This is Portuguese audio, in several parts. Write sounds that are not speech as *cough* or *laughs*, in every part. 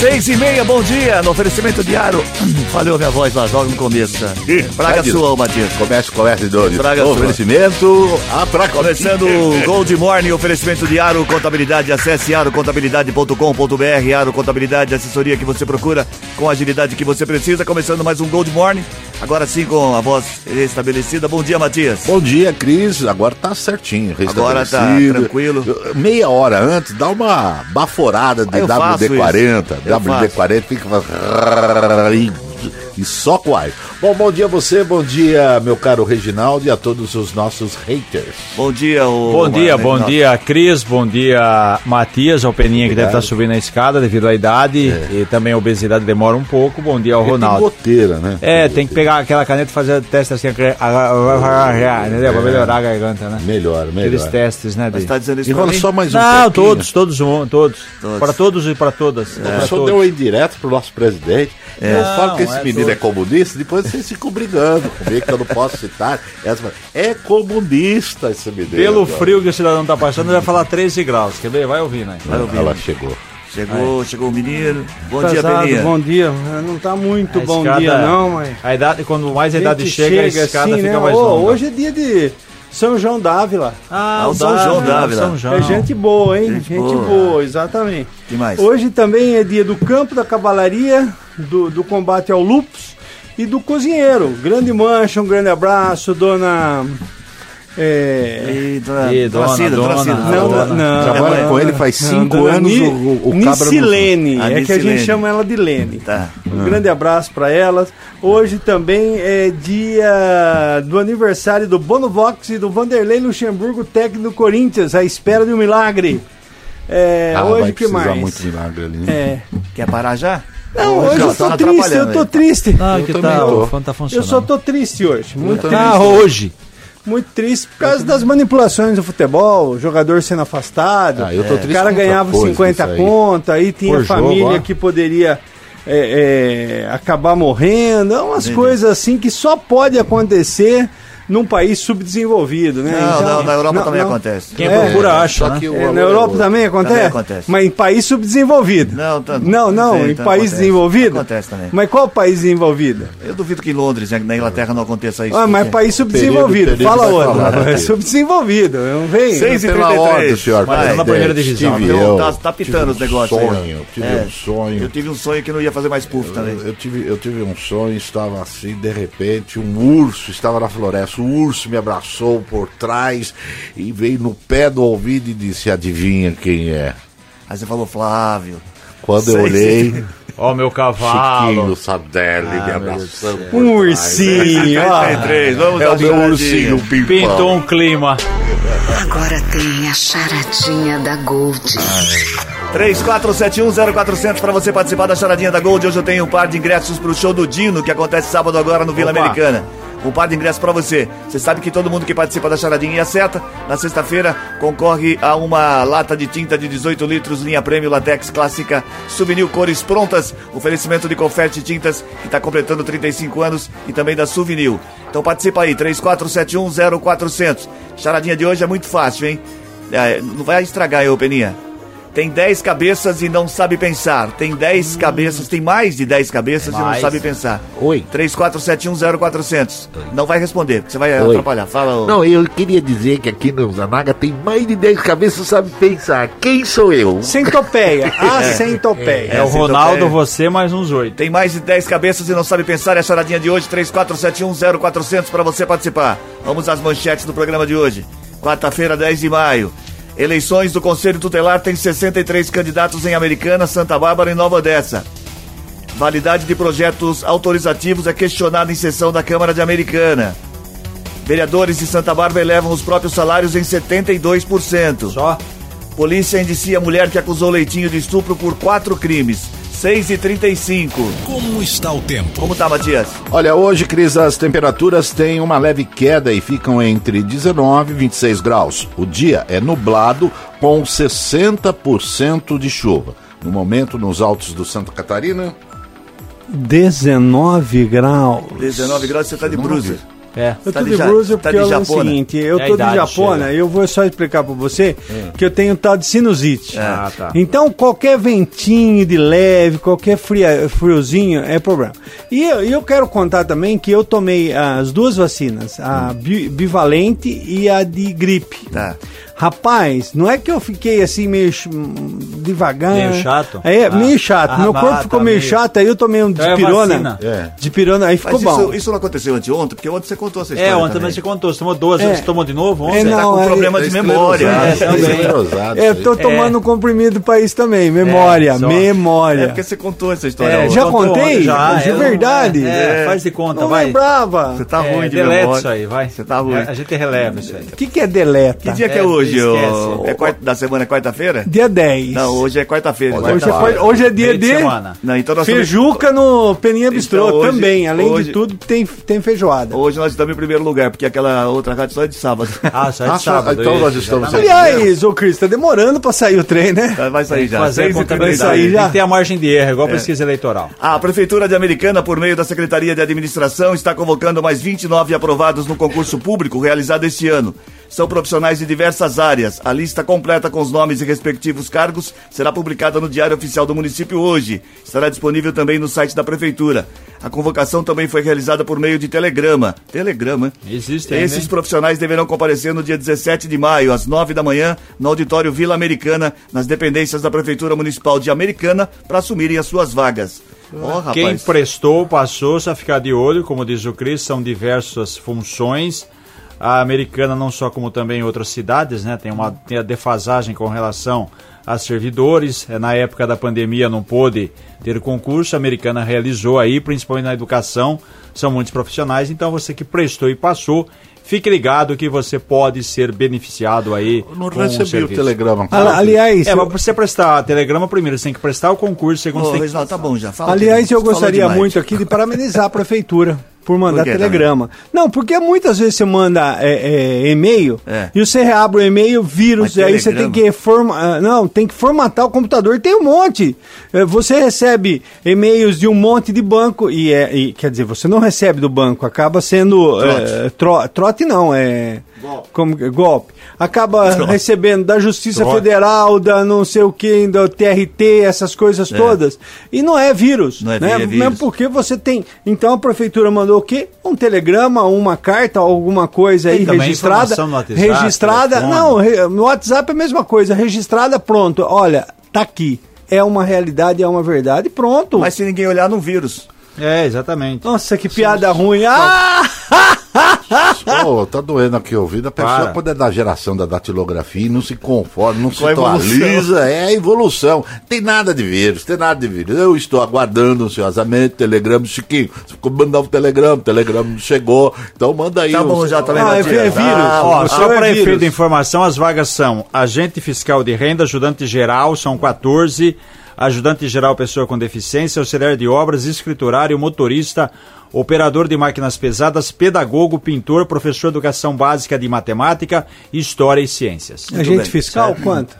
Seis e meia, bom dia. No oferecimento diário. *clears throat* Falhou minha voz lá, logo no começo. Praga sua, Matias. Comece, o Doris. Praga sua. Oferecimento. A praga. Começando o Gold Morning, oferecimento diário, contabilidade. Acesse arocontabilidade.com.br. arocontabilidade, assessoria que você procura com a agilidade que você precisa. Começando mais um Gold Morning. Agora sim com a voz restabelecida. Bom dia, Matias. Bom dia, Cris. Agora tá certinho, Agora tá tranquilo. Meia hora antes, dá uma baforada de ah, WD-40. Era de 40 e. WD-40 fica. E só com ar. Bom, bom dia a você, bom dia, meu caro Reginaldo, e a todos os nossos haters. Bom dia, o. Bom dia, bom Reginaldo. dia, Cris, bom dia, Matias, o Peninha que deve Obrigado. estar subindo a escada devido à idade e também a obesidade demora um pouco. Bom dia ao Porque tem Ronaldo. goteira, né? É, tem que pegar aquela caneta e fazer o teste assim, entendeu? Pra melhorar a garganta, né? Melhor, Aqueles melhor. testes, né? Mas tá dizendo isso Enrola só mais um Não, todos, todos, um, todos. Todos. Para todos e para todas. O Para senhor deu um indireto pro nosso presidente. Eu falo que esse é menino. É comunista, depois vocês ficam brigando comigo, que eu não posso citar. Essa- É comunista esse menino. Pelo cara. frio que o cidadão tá passando, vai falar 13 graus. Quer ver? Vai ouvindo aí. Vai ouvir. Ela chegou. Chegou, chegou o menino. Bom dia, Pesado, Belinha. bom dia. Não tá muito A bom escada- dia não, mas... A idade, quando mais a idade gente chega, a escada assim, fica né? mais longa. Hoje é dia de São João d'Ávila. Ah, o São João Dávila. São João. É gente boa, hein? Gente Gente, boa. boa. exatamente. que mais? Hoje também é dia do campo da cavalaria, do, do combate ao lupus e do cozinheiro. Grande mancha, um grande abraço, dona... É... E dona, E dona dona, Cida, dona dona. Cida. Não, dona. não, não. Trabalha não, com ele faz cinco anos, Ni- o- o- o Nicilene, é que a gente chama ela de Lene. Tá. Um grande abraço para elas. Hoje também é dia do aniversário do Bono Vox e do Vanderlei Luxemburgo, técnico do Corinthians, à espera de um milagre. É, Ah, hoje vai que mais? muito milagre ali. né? É. Quer parar já? Não, hoje já eu tá tô triste, eu tô aí. triste. Ah, Eu que também tá, o tá Eu só tô triste hoje, muito triste. Ah, hoje. Muito triste por causa das manipulações do futebol, o jogador sendo afastado. Ah, o cara ganhava coisa 50 disso aí. conto, aí tinha Por jogo, família ó. que poderia é, é, acabar morrendo. É umas Entendi. coisas assim que só pode acontecer num país subdesenvolvido, né? Não, Então, não, na Europa não, também não. acontece. Quem É, procura acha, né? É, na é Europa também acontece? Também acontece. Mas em país subdesenvolvido. Não, tá- não, não, Sim, em então país acontece. desenvolvido. Acontece também. Mas qual país desenvolvido? Eu duvido que em Londres, né, na Inglaterra, não aconteça isso. Ah, mas porque- país subdesenvolvido. Período, Fala outro. falar, É subdesenvolvido. Não vem. Seis e Pela 33. ordem, senhor presidente, na primeira divisão, tive Então, eu, tá- tá pitando os negócios um aí, sonho, tive É. um sonho. Eu tive um sonho que não ia fazer mais puff também. Eu, eu tive, eu tive um sonho, estava assim, de repente, um urso estava na floresta. O urso me abraçou por trás e veio no pé do ouvido e disse: Adivinha quem é? Aí você falou, Flávio. Quando eu Sei, olhei, *laughs* Ó, meu Chiquinho cavalo. Sadelli me abraçando. Um ursinho. ó. 33, vamos É o meu ursinho pimpão. Pintou um clima. Agora tem a charadinha da Gold. 34710400 para você participar da charadinha da Gold. Hoje eu tenho um par de ingressos pro show do Dino, que acontece sábado agora no Vila Opa. Americana. Um par de ingressos para você. Você sabe que todo mundo que participa da charadinha e acerta, na sexta-feira concorre a uma lata de tinta de 18 litros, linha prêmio latex clássica, souvenir cores prontas, oferecimento de confete tintas, que está completando 35 anos, e também da souvenir. Então participa aí, 34710400. Charadinha de hoje é muito fácil, hein? É, não vai estragar ô Peninha. Tem 10 cabeças e não sabe pensar. Tem 10 cabeças, tem mais de 10 cabeças e não sabe pensar. Oi. 34710400. Não vai responder, porque você vai Oi. atrapalhar. Fala, ô. Não, eu queria dizer que aqui no Zanaga tem mais de 10 cabeças, sabe pensar. Quem sou eu? Centopeia. A *laughs* centopeia. É o Essa Ronaldo, então é- você mais uns oito. Tem mais de 10 cabeças e não sabe pensar. É a charadinha de hoje, 34710400 para você participar. Vamos às manchetes do programa de hoje. Quarta-feira, 10 de maio. Eleições do Conselho Tutelar tem 63 candidatos em Americana, Santa Bárbara e Nova Odessa. Validade de projetos autorizativos é questionada em sessão da Câmara de Americana. Vereadores de Santa Bárbara elevam os próprios salários em 72%. Só? Polícia indicia mulher que acusou Leitinho de estupro por quatro crimes. 6 e 35 Como está o tempo? Como tá, Matias? Olha, hoje, Cris, as temperaturas têm uma leve queda e ficam entre 19 e 26 graus. O dia é nublado com 60% de chuva. No momento, nos altos do Santa Catarina, 19 graus. 19 graus, você tá de brusa. É. Eu Tá tô de de blusa tá porque de é o seguinte, eu É tô de idade japona chega. e eu vou só explicar pra você que eu tenho tal de sinusite. Ah, tá. Então qualquer ventinho de leve, qualquer fria, friozinho é problema. E eu, eu quero contar também que eu tomei as duas vacinas, a bi- bivalente e a de gripe. Tá. Rapaz, não é que eu fiquei assim meio ch- devagar. Meio chato? É, Ah. meio chato. Ah, Meu corpo ficou tá meio meio- chato, aí eu tomei um de Então é pirona. vacina. É. De pirona, aí ficou Mas bom. isso, isso não aconteceu anteontem? Porque ontem você contou essa história. É, ontem também. você contou, você tomou duas, É. você tomou de novo ontem? É, Você tá não, com é- problema de É memória. É, Eu tô aí. tomando um comprimido pra isso também. Memória, É, memória. É porque você contou essa história. É, já contei? Já, De é, verdade? É, É. faz de conta, não vai. lembrava. Você tá É, ruim de deleta memória. isso aí, vai. Você tá ruim. É, a gente releva isso aí. O que, é deleta? Que dia que é É, hoje? ô? esquece. É quarta, da semana é quarta-feira? Dia 10. Não, hoje é quarta-feira. Hoje Vai hoje, é, quarta- hoje é dia Meio de de, semana. Não, então nós estamos- feijuca no Peninha Bistrô Então, hoje- também. Além hoje- de tudo, tem, tem feijoada. Hoje nós estamos em primeiro lugar, porque aquela outra rádio só é de sábado. *laughs* Ah, só é de Ah, sábado. então isso, nós estamos exatamente. Aliás, ô Cris, tá demorando pra sair o trem, né? Vai sair já. fazer a 6 e contabilidade. 32. já. Tem a margem de erro, igual pesquisa eleitoral. A Prefeitura de Americana, por meio da Secretaria de Administração, está convocando mais 29 aprovados no concurso público realizado este ano. São profissionais de diversas áreas. A lista completa com os nomes e respectivos cargos será publicada no Diário Oficial do Município hoje. Estará disponível também no site da Prefeitura. A convocação também foi realizada por meio de telegrama. Telegrama. Existe Esses hein? profissionais deverão comparecer no dia 17 de maio, às 9 da manhã, no auditório Vila Americana, nas dependências da Prefeitura Municipal de Americana, para assumirem as suas vagas. Rapaz. Quem prestou, passou, só ficar de olho, como diz o Cris, são diversas funções. A americana, não só como também outras cidades, né? Tem, uma, tem a defasagem com relação a servidores. É, Na época da pandemia não pôde ter concurso, a americana realizou aí, principalmente na educação. São muitos profissionais, então você que prestou e passou, fique ligado que você pode ser beneficiado aí. Eu Não com recebi o serviço. telegrama. Ali- aliás, É, eu- mas pra você prestar telegrama primeiro, você tem que prestar o concurso, segundo Ô, você tem que Reginaldo, tá bom já. Fala Aliás, eu gostaria muito aqui de parabenizar a prefeitura por mandar Por telegrama. Não, porque muitas vezes você manda é, é, e-mail É. e você reabre o e-mail, vírus, e aí você tem que forma, não, tem que formatar o computador. Tem um monte. É, Você recebe e-mails de um monte de banco e, é, e, quer dizer, você não recebe do banco, acaba sendo é, tro- trote não, é como que- golpe. Acaba recebendo da Justiça. Federal, da não sei o que, da TRT, essas coisas todas. E não é vírus, Não é né? vi- é Mesmo vírus. porque você tem. Então a prefeitura mandou o quê? Um telegrama, uma carta, alguma coisa aí Tem registrada. WhatsApp, registrada. Não, re- no WhatsApp é a mesma coisa. Registrada, pronto. Olha, tá aqui. É uma realidade, é uma verdade, pronto. Mas se ninguém olhar no vírus. É, exatamente. Nossa, que piada ruim. Ah! Ô, tá doendo aqui o ouvido. A pessoa Para. quando é da geração da datilografia e não se conforma, não se Com atualiza, é a evolução. Tem nada de vírus, tem nada de vírus. Eu estou aguardando ansiosamente telegrama do Chiquinho. Você ficou mandando um telegrama, o telegrama não chegou. Então manda aí. Tá bom os- já também, Ah, é Matias. vi- é vírus. Ah, Ó, o só é para vírus. efeito de informação, as vagas são agente fiscal de renda, ajudante geral, são 14, ajudante geral pessoa com deficiência, auxiliar de obras, escriturário, motorista, operador de máquinas pesadas, pedagogo, pintor, professor de educação básica de matemática, história e ciências. Agente bem. fiscal, quanto?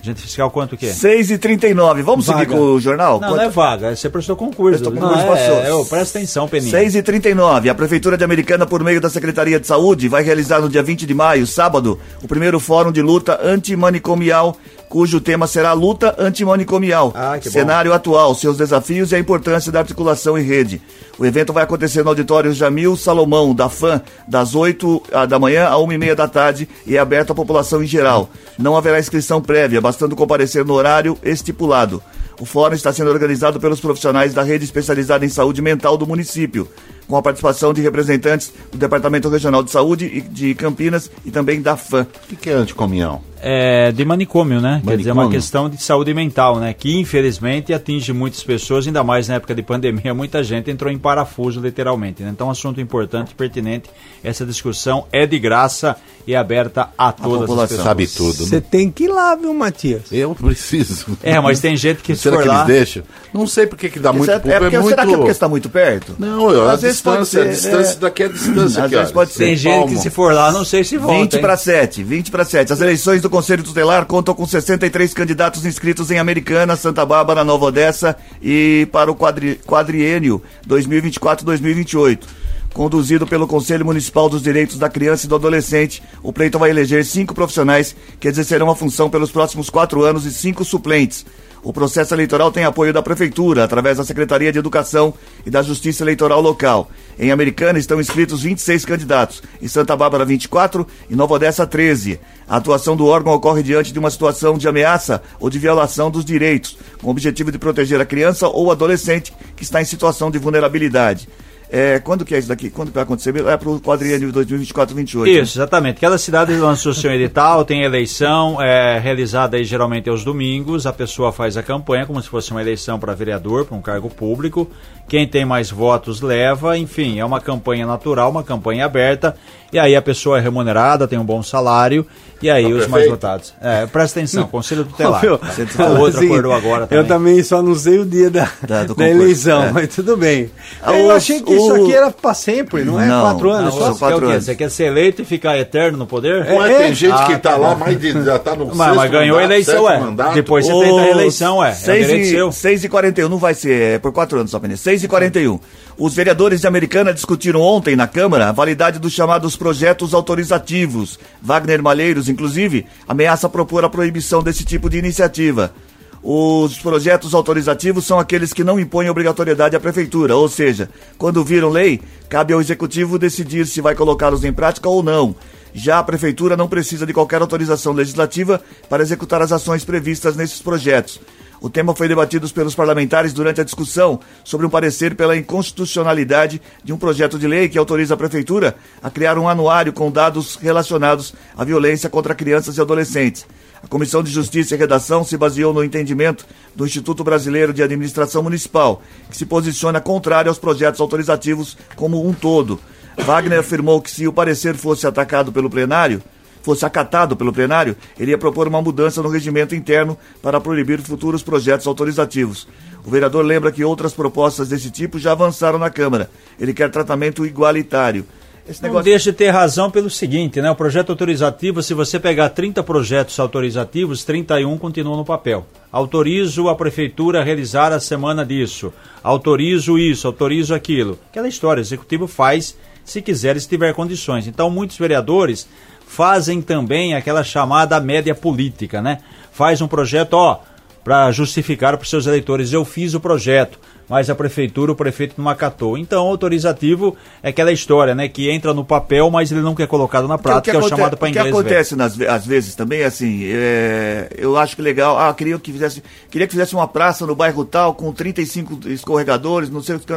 Agente fiscal quanto que é? 6 e 39 Vamos seguir Vaga. com o jornal? Não, não é vaga, você prestou concurso. Prestou Não, concurso, é, passou. é, ô, presta atenção, Peninha. 6 e 39 A Prefeitura de Americana, por meio da Secretaria de Saúde, vai realizar no dia 20 de maio, sábado, o primeiro fórum de luta antimanicomial, cujo tema será luta antimanicomial. Ah, que bom. Cenário atual, seus desafios e a importância da articulação em rede. O evento vai acontecer no auditório Jamil Salomão, da FAM, das 8 ah, da manhã a 1 e meia da tarde e é aberto à população em geral. Não haverá inscrição prévia, bastando comparecer no horário estipulado. O fórum está sendo organizado pelos profissionais da rede especializada em saúde mental do município, com a participação de representantes do Departamento Regional de Saúde de Campinas e também da FAM. O que, é anticomunhão? É, de manicômio, né? Quer dizer, é uma Manicômio. questão de saúde mental, né? Que infelizmente atinge muitas pessoas, ainda mais na época de pandemia, *laughs* muita gente entrou em parafuso, literalmente. Né? Então, assunto importante, pertinente. Essa discussão é de graça e aberta a todas as população. pessoas. Sabe tudo, Você né? tem que ir lá, viu, Matias? Eu preciso. É, mas tem gente que *laughs* se Será for que lá. eles deixam? Não sei porque que dá muito é, público. é porque, é muito... Será que é porque está muito perto? Não, eu, a Às vezes pode distância, a ser, distância é. daqui é a distância. Às aqui, vezes pode ser. Tem gente que se for lá, não sei se volta. 20 hein? para 7, 20 para 7. As eleições do Conselho Tutelar contam com 63 candidatos inscritos em Americana, Santa Bárbara, Nova Odessa e para o quadri, quadriênio 2024-2028. Conduzido pelo Conselho Municipal dos Direitos da Criança e do Adolescente, o pleito vai eleger cinco profissionais que exercerão a função pelos próximos quatro anos e cinco suplentes. O processo eleitoral tem apoio da Prefeitura, através da Secretaria de Educação e da Justiça Eleitoral Local. Em Americana estão inscritos 26 candidatos, em Santa Bárbara 24 e Nova Odessa 13. A atuação do órgão ocorre diante de uma situação de ameaça ou de violação dos direitos, com o objetivo de proteger a criança ou adolescente que está em situação de vulnerabilidade. É, quando que é isso daqui? Quando que vai acontecer? É para o quadriênio 2024-28. Isso, exatamente. Cada cidade lançou seu edital, tem eleição é, realizada aí geralmente aos domingos. A pessoa faz a campanha como se fosse uma eleição para vereador, para um cargo público. Quem tem mais votos leva. Enfim, é uma campanha natural, uma campanha aberta. E aí a pessoa é remunerada, tem um bom salário. E aí os mais votados. É, presta atenção, Conselho Tutelar. Meu, O outro assim, acordou agora também. Eu também só não sei o dia da, *laughs* Da- da, eleição, é. mas tudo bem. Ah, eu os- achei que isso o- aqui era pra sempre, não é? Não, Quatro anos não, só? Você quatro quê? anos. Você quer ser eleito e ficar eterno no poder? Ué, É, tem gente Ah, que tá tá lá mais de. Já tá no Mas, mas ganhou a eleição, ué. mandato. Depois você tenta a reeleição, ué. É o 6 direito e, seu. 6 e 41, não vai ser, é por quatro anos só, Penê. 6 e 41. Os vereadores de Americana discutiram ontem na Câmara a validade dos chamados projetos autorizativos. Wagner Malheiros, inclusive, ameaça propor a proibição desse tipo de iniciativa. Os projetos autorizativos são aqueles que não impõem obrigatoriedade à prefeitura, ou seja, quando viram lei, cabe ao executivo decidir se vai colocá-los em prática ou não. Já a prefeitura não precisa de qualquer autorização legislativa para executar as ações previstas nesses projetos. O tema foi debatido pelos parlamentares durante a discussão sobre um parecer pela inconstitucionalidade de um projeto de lei que autoriza a prefeitura a criar um anuário com dados relacionados à violência contra crianças e adolescentes. A Comissão de Justiça e Redação se baseou no entendimento do Instituto Brasileiro de Administração Municipal, que se posiciona contrário aos projetos autorizativos como um todo. Wagner afirmou que se o parecer fosse atacado pelo plenário, fosse acatado pelo plenário, ele ia propor uma mudança no regimento interno para proibir futuros projetos autorizativos. O vereador lembra que outras propostas desse tipo já avançaram na Câmara. Ele quer tratamento igualitário. Esse Não negócio deixa de ter razão pelo seguinte, né? O projeto autorizativo, se você pegar 30 projetos autorizativos, 31 continuam no papel. Autorizo a prefeitura a realizar a semana disso. Autorizo isso, autorizo aquilo. Aquela história, o executivo faz se quiser, se tiver condições. Então, muitos vereadores fazem também aquela chamada média política, né? Faz um projeto, ó, para justificar para os seus eleitores, eu fiz o projeto, mas a prefeitura, o prefeito não acatou. Então, autorizativo é aquela história, né? Que entra no papel, mas ele nunca é colocado na prática, é o aconte- chamado para o que inglês. acontece nas, às vezes também é assim, é, eu acho que legal, ah, queria que fizesse, queria que fizesse uma praça no bairro tal com 35 escorregadores, não sei o que,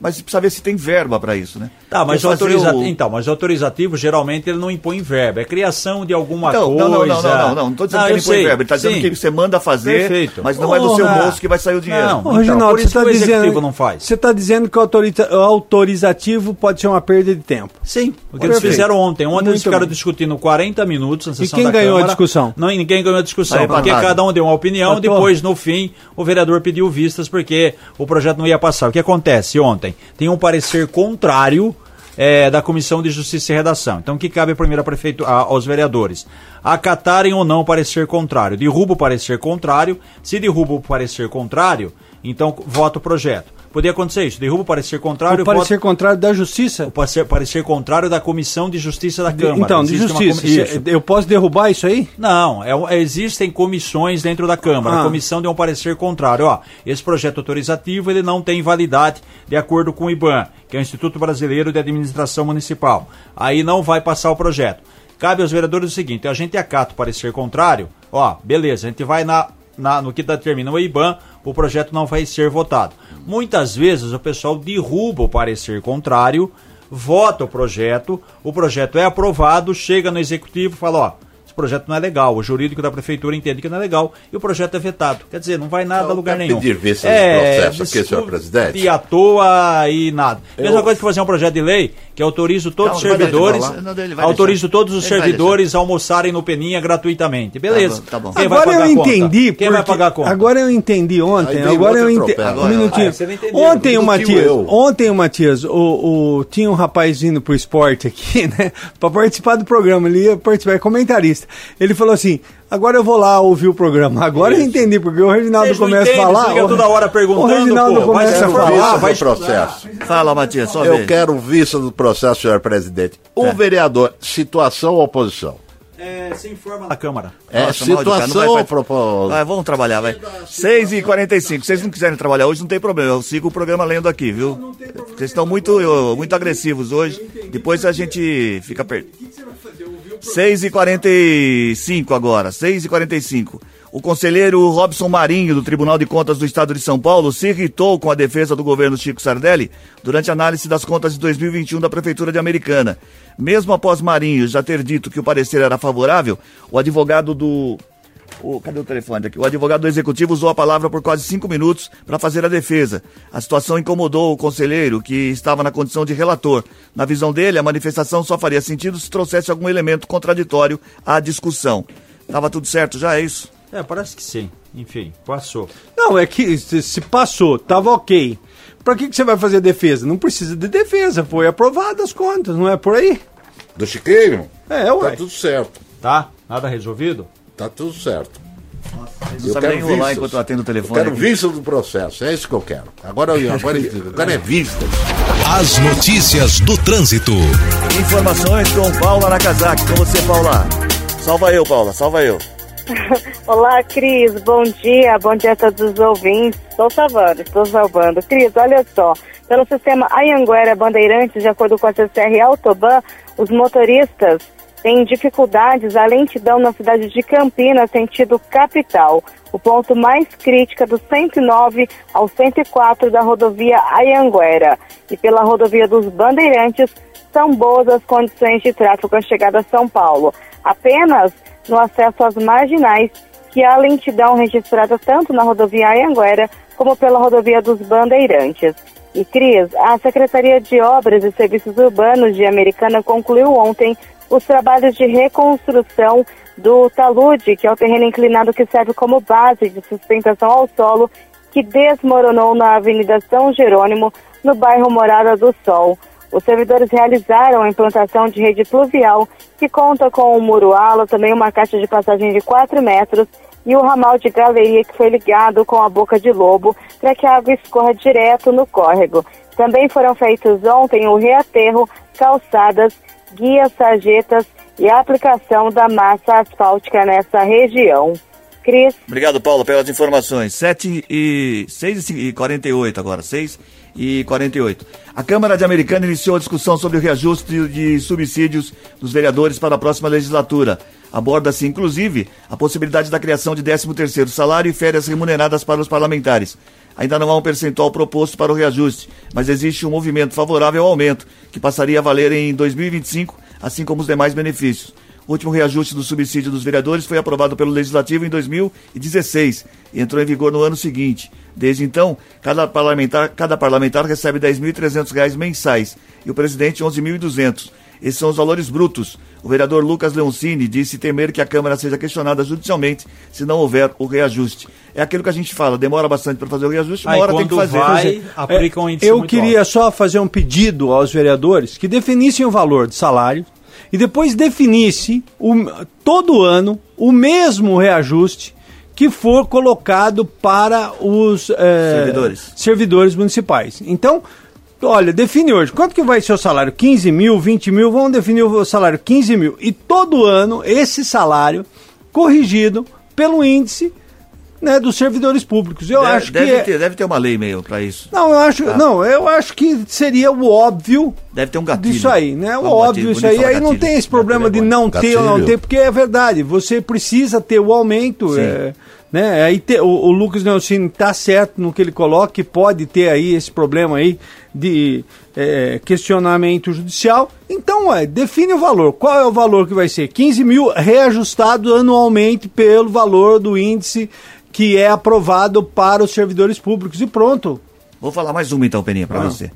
mas precisa ver se tem verba para isso, né? Tá, mas o autorizativo, o- então, mas o autorizativo geralmente ele não impõe verba, é criação de alguma Então, coisa. não, não, não, não, não, não, não tô dizendo que eu ele põe sei, verba, ele tá dizendo que você manda fazer, Perfeito. mas não é do seu bolso que vai sair o dinheiro. Não. Então, Reginaldo, por você está que o dizendo, executivo não faz. Você está dizendo que o autorita- o autorizativo pode ser uma perda de tempo. Sim, o que eles fizeram ontem. Ontem eles Muito ficaram bem. discutindo 40 minutos na sessão quem da ganhou a Câmara. discussão? Não, ninguém ganhou a discussão, Aí, porque cada um deu uma opinião, Empatou. depois, no fim, o vereador pediu vistas porque o projeto não ia passar. O que acontece ontem? Tem um parecer contrário eh, da Comissão de Justiça e Redação. Então, o que cabe primeiro à prefeitu- a- aos vereadores? Acatarem ou não o parecer contrário. Derruba o parecer contrário. Se derruba o parecer contrário, então vota o projeto. Poderia acontecer isso. Derruba o parecer contrário, o parecer vota contrário da justiça. o parecer, parecer contrário da Comissão de Justiça da De- Câmara. então, de Existe uma justiça. Eu posso derrubar isso aí? Não, é existem comissões dentro da Câmara. Ah. A comissão deu um parecer contrário. Ó, esse projeto autorizativo ele não tem validade de acordo com o IBAN, que é o Instituto Brasileiro de Administração Municipal. Aí não vai passar o projeto. Cabe aos vereadores o seguinte: a gente acata o parecer contrário. Ó, beleza, a gente vai na, na- no que determina o IBAN, o projeto não vai ser votado. Muitas vezes o pessoal derruba o parecer contrário, vota o projeto, o projeto é aprovado, chega no executivo e fala, ó, esse projeto não é legal. O jurídico da prefeitura entende que não é legal e o projeto é vetado. Quer dizer, não vai nada a lugar nenhum. pedir vista do processo aqui, senhor presidente. E à toa e nada. Mesma coisa que fazer um projeto de lei que autoriza todos os Calma, vai servidores. Não, deixar. todos os servidores a almoçarem no Peninha gratuitamente. Beleza. Tá bom, tá bom. Agora eu entendi. Quem vai pagar a conta? Agora eu entendi ontem. Agora eu entendi. Um minutinho. Ah, não. Ontem o Matias, eu. ontem o Matias, o, o- tinha um rapaz vindo pro esporte aqui, *laughs* né? Pra participar do programa. Ele ia participar, é comentarista. Ele falou assim: agora eu vou lá ouvir o programa. *laughs* Agora eu entendi, porque o Reginaldo começa a falar. você fica o- toda hora perguntando, O Reginaldo pô, vai começa a falar. vai do processo. Fala, Matias, só Eu vê. quero vista do processo, senhor presidente. O É. vereador, situação ou oposição? É, se informa na Câmara. É Nossa, mal situação vai propósito? Vai, vamos trabalhar, vai. 6 e 45 Se vocês não quiserem trabalhar hoje, não tem problema. Eu sigo o programa lendo aqui, viu? Vocês estão muito, eu- muito agressivos hoje. Depois a gente fica perdido. 6 e 45 agora, 6 e 45 O conselheiro Robson Marinho, do Tribunal de Contas do Estado de São Paulo, se irritou com a defesa do governo Chico Sardelli durante a análise das contas de 2021 da Prefeitura de Americana. Mesmo após Marinho já ter dito que o parecer era favorável, o advogado do o, cadê o telefone aqui? O advogado do executivo usou a palavra por quase cinco minutos para fazer a defesa. A situação incomodou o conselheiro, que estava na condição de relator. Na visão dele, a manifestação só faria sentido se trouxesse algum elemento contraditório à discussão. Tava tudo certo já, é isso? É, parece que sim. Enfim, passou. Não, é que se, passou, tava ok. Pra que, que você vai fazer defesa? Não precisa de defesa, foi aprovado as contas, não é por aí? Do Chiqueiro? É, ué. Tá tudo certo. Tá? Nada resolvido? Tá tudo certo. Vocês não sabem nem enrolar enquanto eu atendo o Eu telefone. quero aqui. vista do processo, é isso que eu quero. Agora, eu- agora, agora é vista. As notícias do trânsito. Informações com Paula Nakazaki. Com você, Paula. Salva eu, Paula, salva eu. *laughs* Olá, Cris. Bom dia. Bom dia a todos os ouvintes. Estou salvando, estou salvando. Cris, olha só. Pelo sistema Anhanguera Bandeirantes, de acordo com a CCR Autoban, os motoristas têm dificuldades, a lentidão na cidade de Campinas, sentido capital. O ponto mais crítico é do 109 ao 104 da rodovia Anhanguera. E pela rodovia dos Bandeirantes, são boas as condições de tráfego à chegada a São Paulo. Apenas no acesso às marginais, que há lentidão registrada tanto na rodovia Anhanguera como pela rodovia dos Bandeirantes. E Cris, a Secretaria de Obras e Serviços Urbanos de Americana concluiu ontem os trabalhos de reconstrução do talude, que é o terreno inclinado que serve como base de sustentação ao solo, que desmoronou na Avenida São Jerônimo, no bairro Morada do Sol. Os servidores realizaram a implantação de rede pluvial, que conta com um muro ala, também uma caixa de passagem de 4 metros e o ramal de galeria que foi ligado com a boca de lobo para que a água escorra direto no córrego. Também foram feitos ontem o reaterro, calçadas, guias, sarjetas e aplicação da massa asfáltica nessa região. Cris, Obrigado, Paulo, pelas informações. 7 e 6 e 48 agora, 6 e 48. A Câmara de Americana iniciou a discussão sobre o reajuste de subsídios dos vereadores para a próxima legislatura. Aborda-se, inclusive, a possibilidade da criação de 13º salário e férias remuneradas para os parlamentares. Ainda não há um percentual proposto para o reajuste, mas existe um movimento favorável ao aumento, que passaria a valer em 2025, assim como os demais benefícios. O último reajuste do subsídio dos vereadores foi aprovado pelo Legislativo em 2016 e entrou em vigor no ano seguinte. Desde então, cada parlamentar, cada parlamentar recebe 10.300 reais mensais e o presidente R$ 11.200. Esses são os valores brutos. O vereador Lucas Leoncini disse temer que a Câmara seja questionada judicialmente se não houver o reajuste. É aquilo que a gente fala, demora bastante para fazer o reajuste, uma Aí hora tem que fazer. vai, um É, Eu muito queria alto. só fazer um pedido aos vereadores que definissem o valor de salário e depois definisse o, todo ano o mesmo reajuste que for colocado para os eh, Servidores. servidores municipais. Então, olha, define hoje. Quanto que vai ser o salário? 15 mil, 20 mil? Vamos definir o salário 15 mil. E todo ano esse salário corrigido pelo índice né, dos servidores públicos. Eu Deve, acho deve que é- ter, deve ter uma lei meio para isso. não, eu acho, não, eu acho que seria o óbvio Deve ter um gatilho. disso aí, né? O Um óbvio gatilho, isso aí. Aí não tem esse problema Gatilho de é bom. não ter ou não ter, porque é verdade. Você precisa ter o aumento, é, né? Aí te- o, o Lucas Nelson tá certo no que ele coloca, que pode ter aí esse problema aí de é, questionamento judicial. Então, é, define o valor. Qual é o valor que vai ser? 15 mil reajustado anualmente pelo valor do índice que é aprovado para os servidores públicos. E pronto. Vou falar mais uma então, Peninha, para ah. você.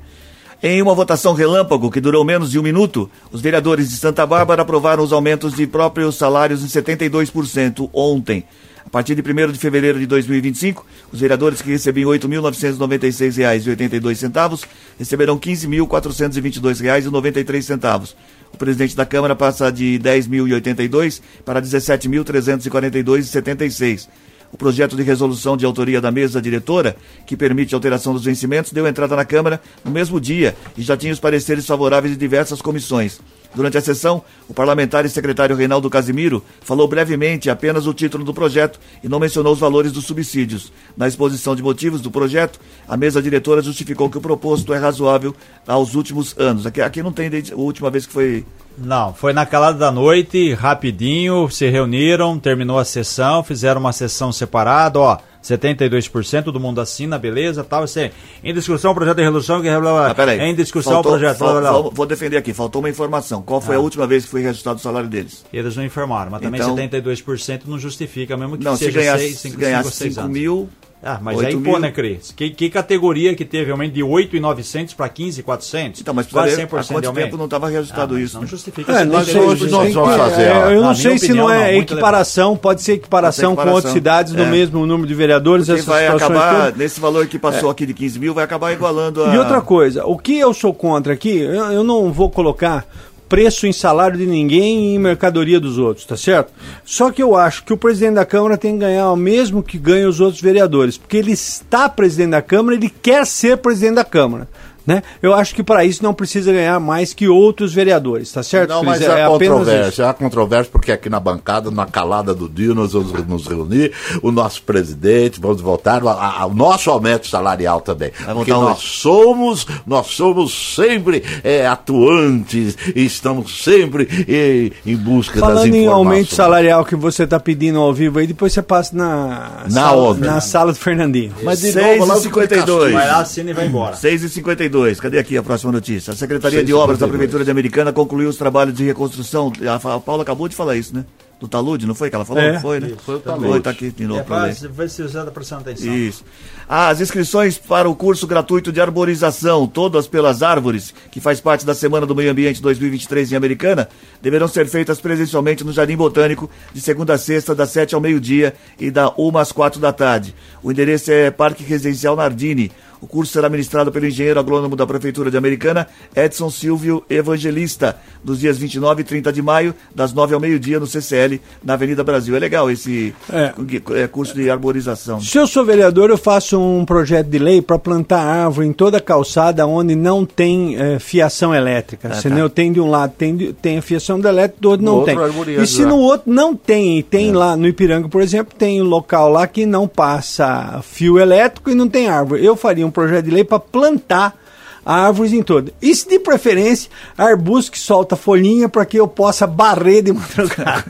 Em uma votação relâmpago que durou menos de um minuto, os vereadores de Santa Bárbara aprovaram os aumentos de próprios salários em 72% ontem. A partir de 1 de fevereiro de 2025, os vereadores que recebiam R$ 8.996,82 receberão R$ 15.422,93. O presidente da Câmara passa de R$ 10.082 para R$ 17.342,76. O projeto de resolução de autoria da mesa diretora, que permite a alteração dos vencimentos, deu entrada na Câmara no mesmo dia e já tinha os pareceres favoráveis de diversas comissões. Durante a sessão, o parlamentar e secretário Reinaldo Casimiro falou brevemente apenas o título do projeto e não mencionou os valores dos subsídios. Na exposição de motivos do projeto, a mesa diretora justificou que o proposto é razoável aos últimos anos. Aqui, aqui não tem a última vez que foi não, foi na calada da noite, rapidinho, se reuniram, terminou a sessão, fizeram uma sessão separada, ó, 72% do mundo assina, beleza, tal, assim, em discussão o projeto de resolução, que ah, peraí, em discussão faltou, o projeto, fal, fal, vou defender aqui, faltou uma informação, qual foi ah. a última vez que foi registrado o salário deles? Eles não informaram, mas também então, 72% não justifica, mesmo que não, seja se ganhar, 6, 5, se ganhar 5 mil, ah, mas aí, pô, né, Cris? Que, que categoria que teve aumento de 8,900 para 15,400? Então, mas Quase 100% há quanto tempo não estava registrado ah, isso? Não né? justifica. É, nós, hoje nós vamos fazer. É, eu não sei opinião, se não é não, equiparação, pode ser equiparação, equiparação, com outras cidades é. do mesmo número de vereadores. Porque vai acabar, todas. nesse valor que passou é. aqui de 15 mil, vai acabar igualando a... E outra coisa, o que eu sou contra aqui, eu, eu não vou colocar preço em salário de ninguém e em mercadoria dos outros, tá certo? Só que eu acho que o presidente da Câmara tem que ganhar o mesmo que ganham os outros vereadores, porque ele está presidente da Câmara, ele quer ser presidente da Câmara. Né? Eu acho que para isso não precisa ganhar mais que outros vereadores, tá certo? Não, mas é, há controvérsia, há controvérsia porque aqui na bancada, na calada do dia, nós vamos nos reunir, o nosso presidente, vamos votar o nosso aumento salarial também. Porque nós somos, nós somos sempre é, atuantes e estamos sempre é, em busca Falando das informações. Falando em aumento salarial que você está pedindo ao vivo aí, depois você passa na, na, sala, na sala do Fernandinho. Mas de 6 novo, 52. Vai lá, assina e vai embora. 6 e 52. 22. Cadê aqui a próxima notícia? A Secretaria de Obras da Prefeitura de Americana concluiu os trabalhos de reconstrução. A Paula acabou de falar isso, né? Do talude, não foi que ela falou? É, foi, né? Isso, foi o talude. Foi, tá aqui de novo. É, pra vai ser usada prestando atenção. Isso. As inscrições para o curso gratuito de arborização, todas pelas árvores, que faz parte da Semana do Meio Ambiente 2023 em Americana, deverão ser feitas presencialmente no Jardim Botânico, de segunda a sexta, das 7 ao meio-dia e da 1 às 4 da tarde. O endereço é Parque Residencial Nardini, o curso será ministrado pelo engenheiro agrônomo da Prefeitura de Americana, Edson Silvio Evangelista, dos dias 29 e 30 de maio, das 9 ao meio-dia, no CCL, na Avenida Brasil. É legal esse é. é. curso de arborização. Se eu sou vereador, eu faço um projeto de lei para plantar árvore em toda a calçada onde não tem é, fiação elétrica. Ah, entendeu? Tá. Tem de um lado, tem, de, tem a fiação da elétrica, do outro no não outro tem. E se no outro não tem, e tem é. lá no Ipiranga, por exemplo, tem um local lá que não passa fio elétrico e não tem árvore. Eu faria um projeto de lei para plantar árvores em todo. Isso de preferência, arbustos que solta folhinha para que eu possa barrer de *laughs* madrugada.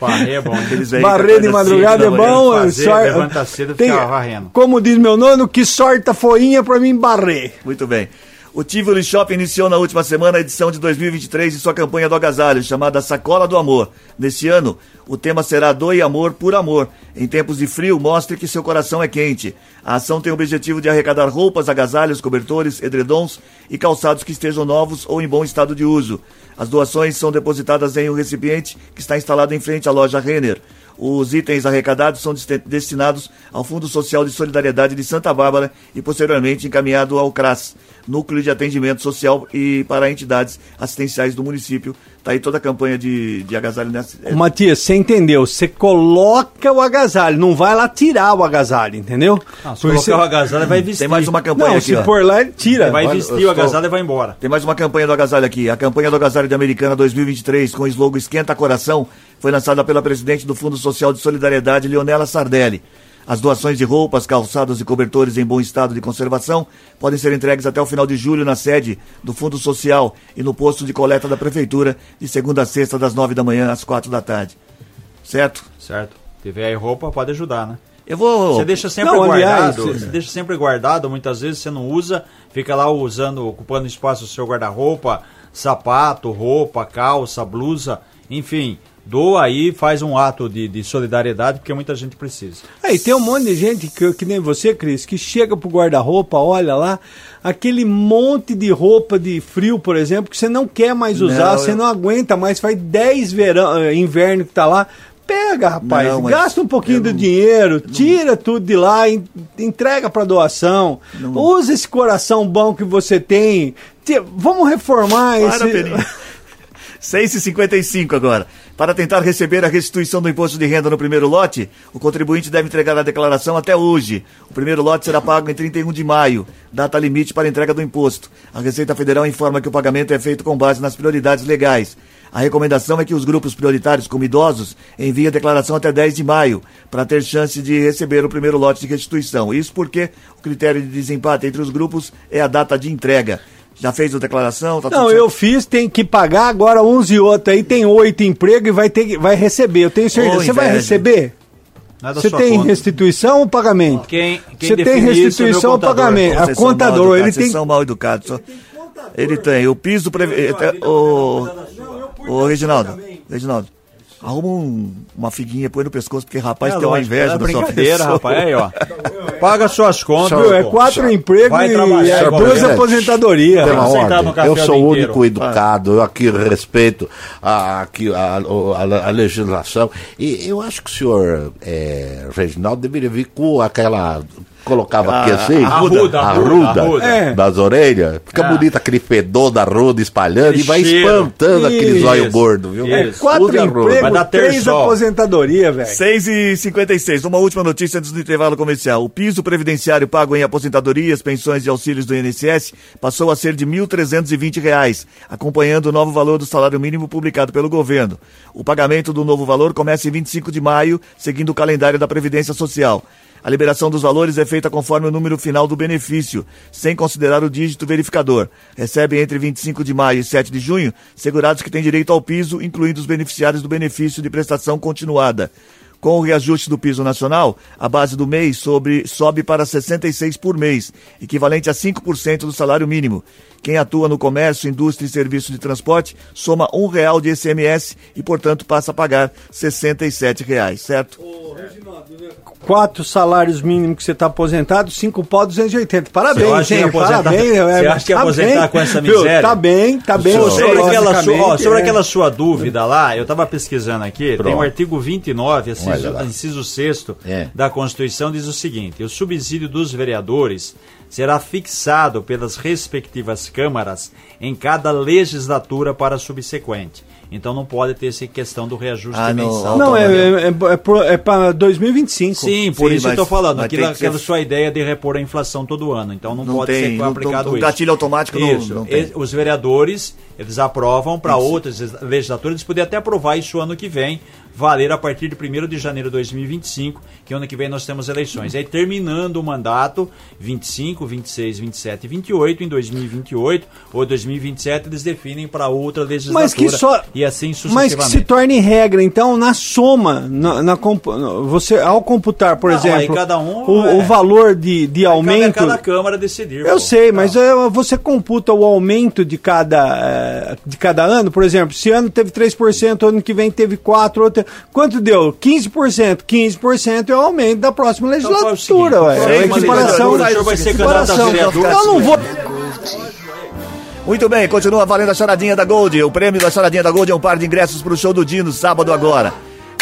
barrer é bom. Barrer de madrugada é bom. Fazer, sor... Levanta cedo Tem, varrendo. Como diz meu nono, que sorta folhinha para mim barrer. Muito bem. O Tivoli Shopping iniciou na última semana a edição de 2023 de sua campanha do agasalho, chamada Sacola do Amor. Neste ano, o tema será Doe Amor por Amor. Em tempos de frio, mostre que seu coração é quente. A ação tem o objetivo de arrecadar roupas, agasalhos, cobertores, edredons e calçados que estejam novos ou em bom estado de uso. As doações são depositadas em um recipiente que está instalado em frente à loja Renner. Os itens arrecadados são destinados ao Fundo Social de Solidariedade de Santa Bárbara e posteriormente encaminhado ao CRAS, Núcleo de Atendimento Social e para entidades assistenciais do município. Está aí toda a campanha de, de agasalho nessa. É. Matias, você entendeu? Você coloca o agasalho, não vai lá tirar o agasalho, entendeu? Não, se colocar você... o agasalho, vai vestir. Tem mais uma campanha não, aqui. Se ó. for lá, ele tira. Vai vestir o agasalho e vai embora. Tem mais uma campanha do agasalho aqui. A campanha do agasalho de Americana 2023 com o slogan Esquenta Coração foi lançada pela presidente do Fundo Social de Solidariedade, Leonela Sardelli. As doações de roupas, calçados e cobertores em bom estado de conservação podem ser entregues até o final de julho na sede do Fundo Social e no posto de coleta da Prefeitura, de segunda a sexta, das nove da manhã às quatro da tarde. Certo? Certo. Tiver aí roupa, pode ajudar, né? Eu vou. Você deixa sempre Não, guardado, é. você deixa sempre guardado, muitas vezes você não usa, fica lá usando, ocupando espaço do seu guarda-roupa, sapato, roupa, calça, blusa, enfim. Doa aí, faz um ato de, de solidariedade, porque muita gente precisa. É, e tem um monte de gente que, que nem você, Cris, que chega pro guarda-roupa, olha lá, aquele monte de roupa de frio, por exemplo, que você não quer mais usar, Não, você eu- não aguenta mais, faz 10 verão, eh, inverno que tá lá. Pega, rapaz, Não, gasta um pouquinho eu do não- dinheiro, tira tudo de lá, en- entrega para doação. Usa esse coração bom que você tem. Ti- Vamos reformar Para, esse. Peninha. *laughs* 6,55 agora. Para tentar receber a restituição do imposto de renda no primeiro lote, o contribuinte deve entregar a declaração até hoje. O primeiro lote será pago em 31 de maio, data limite para entrega do imposto. A Receita Federal informa que o pagamento é feito com base nas prioridades legais. A recomendação é que os grupos prioritários, como idosos, enviem a declaração até 10 de maio, para ter chance de receber o primeiro lote de restituição. Isso porque o critério de desempate entre os grupos é a data de entrega. Já fez a declaração? Tá Não, tudo eu fiz, tem que pagar agora uns e outros aí, tem oito empregos e vai ter que, vai receber. Eu tenho certeza. Ô, Você vai receber? É Você tem conta. restituição ou pagamento? Quem, quem Você tem é restituição ou pagamento? A Vocês são mal contador, ele tem. são mal educados. só- Ele tem. O piso. Preve... eh, O... Ô, Reginaldo. Reginaldo. Arruma um- uma figuinha, põe no pescoço, porque rapaz É tem uma inveja é da sua brincadeira, pessoa. rapaz. Aí, ó. *laughs* Paga suas contas. Viu, é quatro Só- empregos vai e trabalhar, é duas aposentadorias. Pela ordem, eu sou o inteiro. único educado, eu aqui respeito a, aqui, a, a- a legislação. E eu acho que o senhor é, Reginaldo deveria vir com aquela. Colocava aqui A- assim, arruda, a arruda, arruda arruda. É. das orelhas. Fica Ah. bonito aquele fedor da arruda espalhando Aquele e vai cheiro. espantando aquele Isso. zóio gordo, viu? É, Quatro a. Vai empregos, dar três terçol. aposentadorias, velho. 6 e 56 Uma última notícia antes do intervalo comercial. O piso previdenciário pago em aposentadorias, pensões e auxílios do INSS passou a ser de 1.320 reais, acompanhando o novo valor do salário mínimo publicado pelo governo. O pagamento do novo valor começa em 25 de maio, seguindo o calendário da Previdência Social. A liberação dos valores é feita conforme o número final do benefício, sem considerar o dígito verificador. Recebem entre 25 de maio e 7 de junho segurados que têm direito ao piso, incluindo os beneficiários do benefício de prestação continuada. Com o reajuste do piso nacional, a base do mês sobre, sobe para 66 por mês, equivalente a 5% do salário mínimo. Quem atua no comércio, indústria e serviço de transporte soma um real de ICMS e, portanto, passa a pagar 67 reais, certo? Quatro salários mínimos que você está aposentado, cinco pau, 280. Parabéns, Você acha que hein? aposentar- Parabéns. você é, acha que tá aposentar bem, com essa viu? miséria? Tá bem, tá bem. Pronto. Sobre, aquela, sua, ó, sobre é. aquela sua dúvida lá, eu estava pesquisando aqui, tem Pronto. o artigo 29, Olha inciso, inciso 6 É. da Constituição, diz o seguinte: o subsídio dos vereadores será fixado pelas respectivas câmaras em cada legislatura para subsequente. Então não pode ter essa questão do reajuste Ah, não. mensal. Não, é, é, é, é para 2025. Sim, por Sim, isso eu mas- estou falando. Aquilo, tem que ser- aquela sua ideia de repor a inflação todo ano. Então não, Não pode tem, ser não- aplicado não- o isso. gatilho automático não- Isso. não tem. E- Os vereadores, eles aprovam para outras legislaturas, eles podem até aprovar isso ano que vem, valer a partir de 1 de janeiro de 2025, que ano que vem nós temos eleições. Aí terminando o mandato, 25, 26, 27 e 28, em 2028 ou 2027 eles definem para outra legislatura Mas que só. e assim Mas sucessivamente. que se torne regra, então, na soma, na, na você ao computar, por Não, exemplo, cada um, o, é. o valor de, de aumento. cada Câmara decidir. Eu pô. sei, mas é, você computa o aumento de cada, eh, de cada ano, por exemplo, se ano teve 3%, ano que vem teve 4%, outro... quanto deu? 15%. 15% é o aumento da próxima Então, legislatura, ué. próxima É equiparação. equiparação. Eu não vou. Muito bem, continua valendo a charadinha da Gold. O prêmio da charadinha da Gold é um par de ingressos para o show do Dino, sábado agora.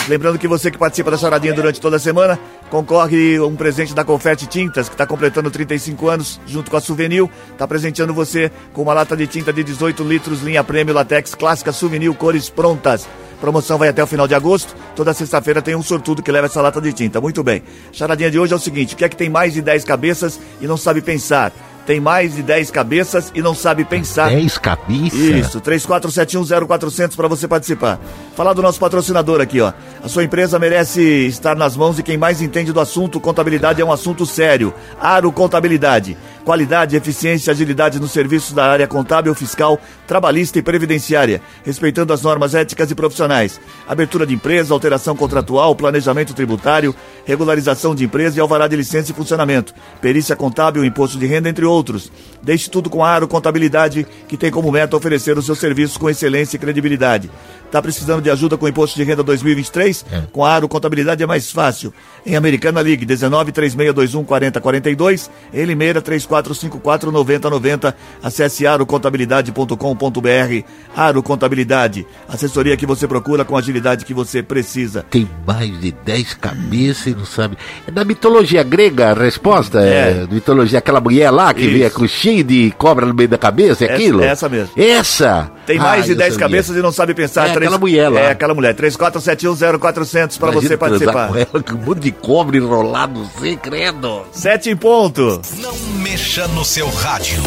Lembrando que você que participa da charadinha durante toda a semana concorre a um presente da Confete Tintas, que está completando 35 anos, junto com a Souvenir. Está presenteando você com uma lata de tinta de 18 litros, linha prêmio latex clássica Souvenir, cores prontas. Promoção vai até o final de agosto. Toda sexta-feira tem um sortudo que leva essa lata de tinta. Muito bem. Charadinha de hoje é o seguinte: o que é que tem mais de 10 cabeças e não sabe pensar? Tem mais de 10 cabeças e não sabe pensar. 10 cabeças? Isso, 34710400 para você participar. Falar do nosso patrocinador aqui, ó. A sua empresa merece estar nas mãos de quem mais entende do assunto. Contabilidade é um assunto sério. Aro Contabilidade. Qualidade, eficiência e agilidade nos serviços da área contábil, fiscal, trabalhista e previdenciária, respeitando as normas éticas e profissionais. Abertura de empresa, alteração contratual, planejamento tributário, regularização de empresa e alvará de licença e funcionamento, perícia contábil, imposto de renda, entre outros. Deixe tudo com a Aro Contabilidade, que tem como meta oferecer os seus serviços com excelência e credibilidade. Está precisando de ajuda com o imposto de renda 2023? Com a Aro Contabilidade é mais fácil. Em Americana Ligue 19 3621 4042, em Limeira 3454 9090. Acesse arocontabilidade.com.br. Aro Contabilidade, assessoria que você procura com a agilidade que você precisa. Tem mais de 10 cabeças e não sabe. É da mitologia grega a resposta? É. É. mitologia, aquela mulher lá que Isso. vinha com cheio de cobra no meio da cabeça, é Essa- aquilo? essa mesmo. Essa! Tem mais Ah, de eu 10 sabia. cabeças e não sabe pensar. É aquela mulher lá. É aquela mulher. 34710400 para você participar. com ela, com um monte de cobra enrolado, sem credo. Sete em ponto. Não mexa no seu rádio.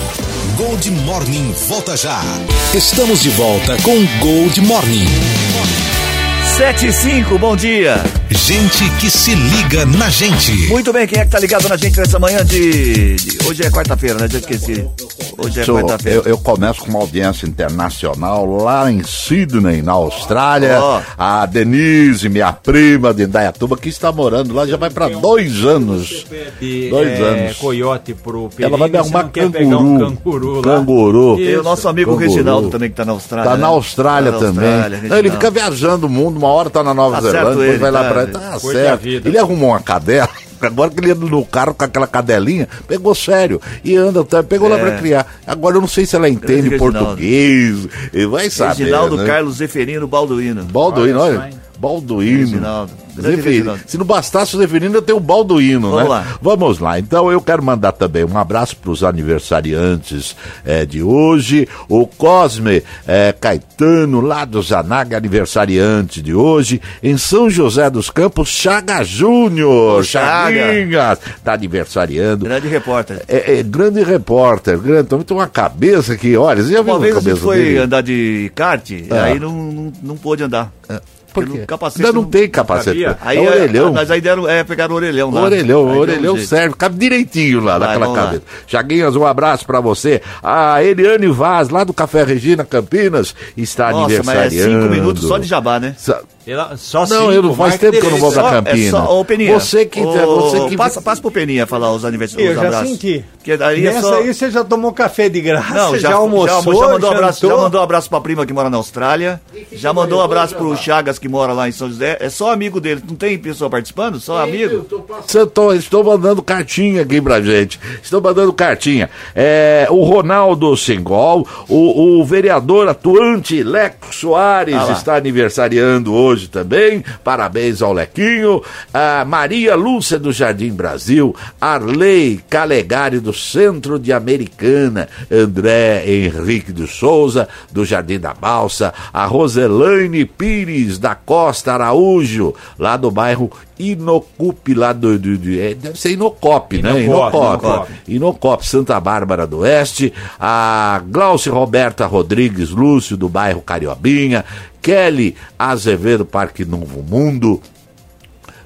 Gold Morning volta já. Estamos de volta com Gold Morning. Sete e cinco, bom dia. Gente que se liga na gente. Muito bem, quem é que tá ligado na gente nessa manhã de... de- Hoje é quarta-feira, né? Já esqueci. Hoje é quarta-feira. eu, eu começo com uma audiência internacional lá em Sydney, na Austrália. Ó. A Denise, minha prima de Indaiatuba, que está morando lá já vai para dois anos. Dois é, anos. coiote pro Ela vai me arrumar canguru. pegar um canguru lá. Canguru. E o nosso amigo Canguru. Reginaldo também, que tá na Austrália. Tá né? na Austrália Tá na também. Austrália, Não, ele fica viajando o mundo, uma hora tá na Nova Tá Zelândia, depois ele, vai lá tá, pra. Tá certo. vida. Ele arrumou uma cadela. *laughs* Agora que ele anda no carro com aquela cadelinha, pegou sério. E anda, tá, pegou lá É. pra criar. Agora eu não sei se ela entende Reginaldo. português. Ele vai saber. Reginaldo né? Carlos Zeferino Balduino. Balduino, Olha olha. Balduino. Reginaldo. Zeferino. Se não bastasse o Zeferino, eu tenho o Balduino, Vamos né? lá. Vamos lá. Então eu quero mandar também um abraço para os aniversariantes eh, de hoje. O Cosme eh, Caetano, lá do Zanaga, aniversariante de hoje. Em São José dos Campos, Chaga Júnior. Chaga. Tá aniversariando. Grande repórter. É, é grande repórter, grande, tem uma cabeça que, olha, você já viu Uma vez cabeça foi dele? andar de kart, Ah. aí não, não, não pôde andar. Por Porque quê? capacete Ainda não não- tem capacete. cabia. Aí, é orelhão. Mas aí deram, é, pegaram o orelhão O lá. orelhão, um orelhão serve, cabe direitinho lá Vai, naquela lá. cabeça. Chaguinhas, um abraço pra você. A Eliane Vaz, lá do Café Regina Campinas, está Nossa, mas é aniversariando. cinco minutos só de jabá, né? Sa- Ela- só Não, cinco, eu não faz tempo que eu não vou pra Só- Campina. É só, ô, Peninha. Você que- ô, você que- Passa, passa pro Peninha falar os aniversários. Eu os já abraços. senti. Porque aí é Nessa só... aí você já tomou café de graça, Não, já, já, almoçou, já, já mandou um abraço, já mandou um abraço pra prima que mora na Austrália. Já mandou um abraço pro Chagas que mora lá em São José. É só amigo dele. Não tem pessoa participando? Só amigo? Você tô- estou mandando cartinha aqui pra gente. Estou mandando cartinha. É, o Ronaldo Sengol, o, o vereador atuante Leco Soares Ah está aniversariando hoje também. Parabéns ao Lequinho. A Maria Lúcia do Jardim Brasil, Arley Calegari do Centro de Americana, André Henrique de Souza do Jardim da Balsa, a Roselaine Pires da Costa Araújo, lá do bairro Inocupe, lá do. do- do- é, deve ser Inocop, né? Inocop, Inocop. Inocop. Inocop, Santa Bárbara do Oeste, a Glauce Roberta Rodrigues Lúcio, do bairro Cariobinha, Kelly Azevedo, Parque Novo Mundo,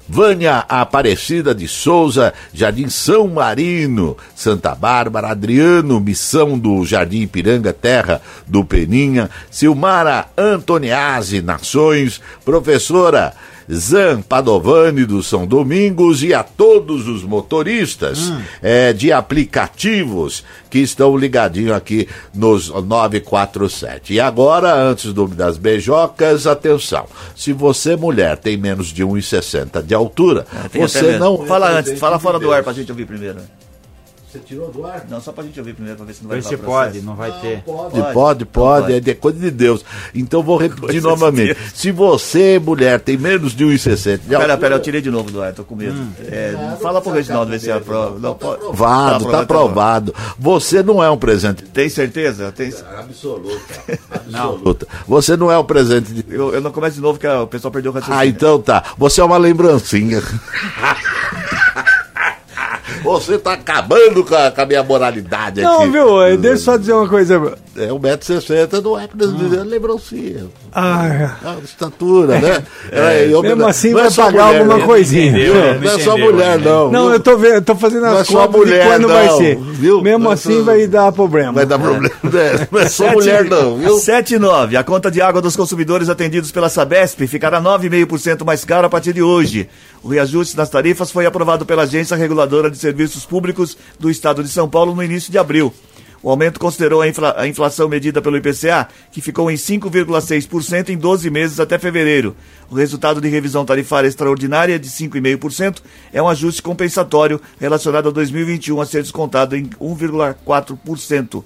Vânia Aparecida de Souza, Jardim São Marino, Santa Bárbara, Adriano Missão do Jardim Ipiranga, Terra do Peninha, Silmara Antoniazzi Nações, professora Zan Padovani do São Domingos e a todos os motoristas eh, de aplicativos que estão ligadinhos aqui nos 947. E agora, antes do, das beijocas, atenção. Se você, mulher, tem menos de 1,60 de altura, É, até você não. Fala antes, fala fora do ar pra gente ouvir primeiro. Você tirou do ar? Não, só pra gente ouvir primeiro, pra ver se não vai se processo. pode, não vai ter. Pode, Pode. pode, pode, pode. é de coisa de Deus. Então vou repetir novamente. Deus. Se você, mulher, tem menos de 1,60 de Pera, altura. pera, eu tirei de novo do ar, tô com medo. Hum. É, fala pro Reginaldo ver se é aprova. Não, pode- Aprovado, tá aprovado. Você não é um presente. Tem certeza? Tem... Absoluta. *laughs* Absoluta. Você não é um presente de. Eu, eu não começo de novo, que o pessoal perdeu o raciocínio. Ah, então tá. Você é uma lembrancinha. *laughs* Você tá acabando com a, com a minha moralidade Não, aqui. viu? eh, Deixa eu só dizer uma coisa. é 1,60m, não é presidente, lembrou sim. Ah, A estatura, né? É, e mesmo assim não é vai só pagar mulher, alguma né? coisinha. Entendeu? Não, Não não é só mulher, né? não. Não, eu tô, vendo, eu tô fazendo Não é as contas mulher, de quando vai não, ser. viu? Mesmo Não é assim vai dar problema. Vai dar problema, né? Não é só mulher, não, viu? 7 e 9. A conta de água dos consumidores atendidos pela Sabesp ficará 9,5% mais cara a partir de hoje. O reajuste nas tarifas foi aprovado pela Agência Reguladora de Serviços Públicos do Estado de São Paulo no início de abril. O aumento considerou a, infla- a inflação medida pelo IPCA, que ficou em 5,6% em 12 meses até fevereiro. O resultado de revisão tarifária extraordinária de 5,5% é um ajuste compensatório relacionado a 2021 a ser descontado em 1,4%.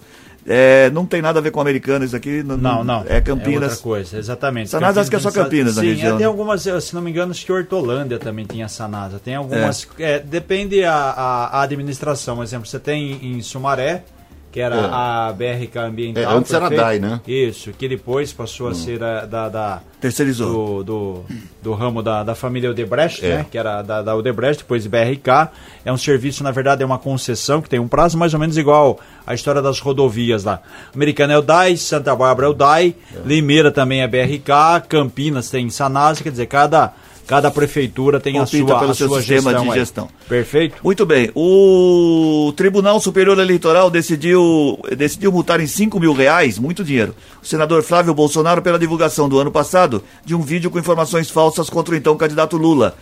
É, não tem nada a ver com americano isso aqui. Não, não. É Campinas. outra coisa, exatamente. Sanasa, acho que é só Campinas na Sim, região, tem né? algumas, se não me engano, acho que Hortolândia também tinha Sanasa. Tem algumas. é, depende a, a, a administração. Por exemplo, você tem em Sumaré, que era É. a BRK Ambiental. É, antes era feito- DAI, né? Isso, que depois passou Hum. a ser a, da. da Terceirizou. do, do, do ramo da, da família Odebrecht, É. né? Que era da, da Odebrecht, depois BRK. É um serviço, na verdade, é uma concessão que tem um prazo mais ou menos igual à história das rodovias lá. Americana é o DAI, Santa Bárbara é o DAI, Limeira também é BRK, Campinas tem Sanasa, quer dizer, cada, cada prefeitura tem a sua, pelo a seu sua sistema gestão de aí. gestão. Perfeito? Muito bem. O Tribunal Superior Eleitoral decidiu, decidiu multar em 5 mil reais, muito dinheiro, o senador Flávio Bolsonaro pela divulgação do ano passado de um vídeo com informações falsas contra o então candidato Lula.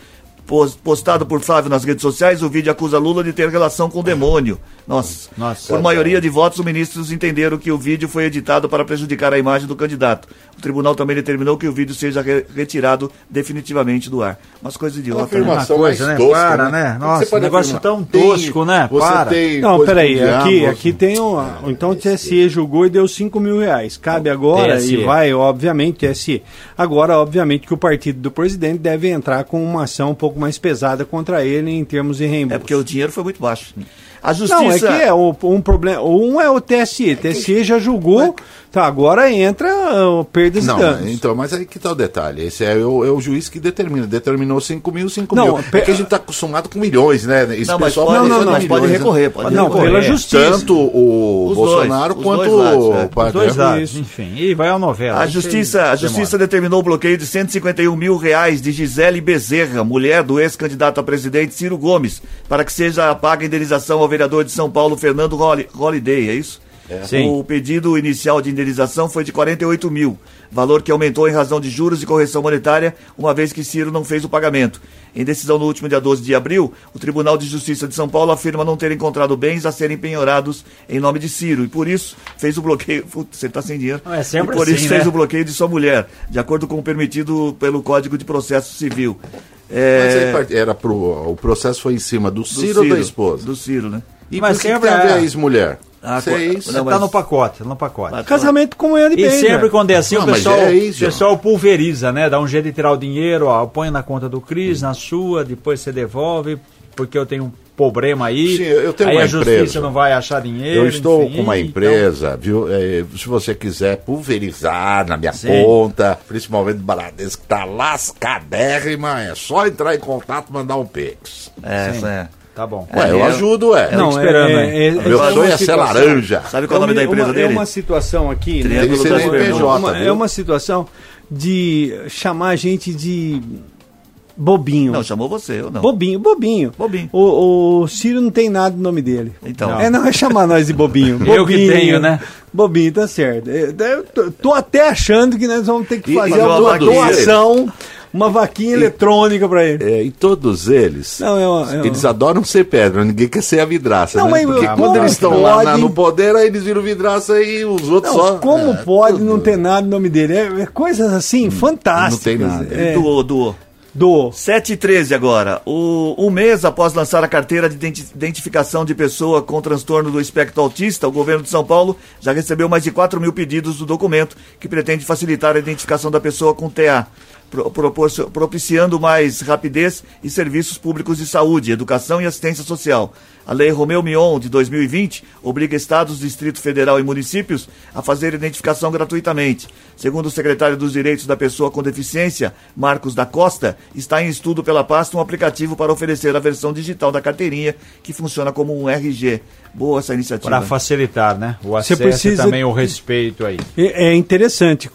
Pos- Postado por Flávio nas redes sociais, o vídeo acusa Lula de ter relação com o demônio. Nossa. Nossa. Por maioria de votos, os ministros entenderam que o vídeo foi editado para prejudicar a imagem do candidato. O tribunal também determinou que o vídeo seja re- retirado definitivamente do ar. Umas coisas É uma idiotas. né? afirmação Uma coisa, né? tosca, Para, né? Como Nossa, o negócio afirmar? tão tosco, né? Você Para. tem Não, peraí, aqui, aqui tem um. Então o TSE julgou e deu 5 mil reais. Cabe agora TSE. e vai, obviamente, TSE. Agora, obviamente, que o partido do presidente deve entrar com uma ação um pouco mais pesada contra ele em termos de reembolso. É porque o dinheiro foi muito baixo. A justiça. Não, é que é o- um problema. Um é o TSE. TSE já julgou, tá, agora entra uh, perdas Não, e danos. então, mas aí que tá o detalhe. Esse é o, é o juiz que determina. Determinou 5 mil, 5 Não, mil. pe- É que a gente tá acostumado com milhões, né? Esse Não, mas pessoal pode, vai não, não, mas milhões, pode né? recorrer. Pode Não, recorrer. pela É. justiça. Tanto o Os Bolsonaro dois, quanto lados, é. o Padre. dois lados, Isso. enfim. E vai a novela. A justiça, a justiça demora. determinou o bloqueio de 151 mil reais de Gisele Bezerra, mulher do ex-candidato a presidente Ciro Gomes, para que seja paga a indenização ao vereador de São Paulo, Fernando Holli- Holiday, é isso? Sim. O pedido inicial de indenização foi de 48 mil, valor que aumentou em razão de juros e correção monetária, uma vez que Ciro não fez o pagamento. Em decisão no último dia 12 de abril, o Tribunal de Justiça de São Paulo afirma não ter encontrado bens a serem penhorados em nome de Ciro e por isso fez o bloqueio. *laughs* Putz, você está sem dinheiro. É sempre e por assim, isso fez né? o bloqueio de sua mulher, de acordo com o permitido pelo Código de Processo Civil. Mas É, part- era pro, o processo foi em cima do do Ciro, ou da esposa? Do Ciro, né? E Mas por que, sempre tem a ver é- a ex-mulher? Ah, Isso é isso. não, Tá mas- no pacote, no pacote. Casamento como ele E bem, sempre né? quando é assim, Não, o pessoal, é isso, o pessoal pulveriza, né? Dá um jeito de tirar o dinheiro, ó, põe na conta do Cris, na sua, depois você devolve, porque eu tenho um problema aí. Sim, eu tenho aí uma a justiça empresa. não vai achar dinheiro. Eu estou enfim, com uma então- empresa, viu? É, se você quiser pulverizar na minha Sim. conta, principalmente do que tá lascadérrima, é só entrar em contato e mandar um pix. É, Sim. é. Tá bom. Ué, eu eu- ajudo, é. Não, esperando, hein? Meu uma sonho é ser situação- laranja. Sabe qual é o nome da empresa uma, dele? É uma situação aqui, né? Tem que ser. CNPJ, Uma- é uma situação de chamar a gente de bobinho. Não, chamou você, ou não? Bobinho, bobinho. Bobinho. O, o Ciro não tem nada no nome dele. Então. É, não é chamar nós de bobinho. *laughs* Eu que Bobinho. tenho, né? Bobinho, tá certo. Eu, eu tô, tô até achando que nós vamos ter que E- fazer mas uma doação, uma vaquinha eletrônica pra ele. É, e todos eles, Não, é uma- é uma- eles adoram ser pedra, ninguém quer ser a vidraça, Não, né? mas Porque como quando eles estão lá na- pode? no poder, aí eles viram vidraça e os outros Não, só... como é, pode tudo. não ter nada no nome dele? É, é coisas assim, fantásticas. não tem nada. É, Doou, doou. Do 7 e 13 agora. O, um mês após lançar a carteira de identi- identificação de pessoa com transtorno do espectro autista, o governo de São Paulo já recebeu mais de 4 mil pedidos do documento, que pretende facilitar a identificação da pessoa com TA. propiciando mais rapidez e serviços públicos de saúde, educação e assistência social. A Lei Romeu Mion, de 2020, obriga estados, Distrito Federal e municípios a fazer identificação gratuitamente. Segundo o secretário dos Direitos da Pessoa com Deficiência, Marcos da Costa, está em estudo pela pasta um aplicativo para oferecer a versão digital da carteirinha, que funciona como um RG. Boa essa iniciativa. Para facilitar, né? O Você acesso precisa- e também o respeito aí. É interessante,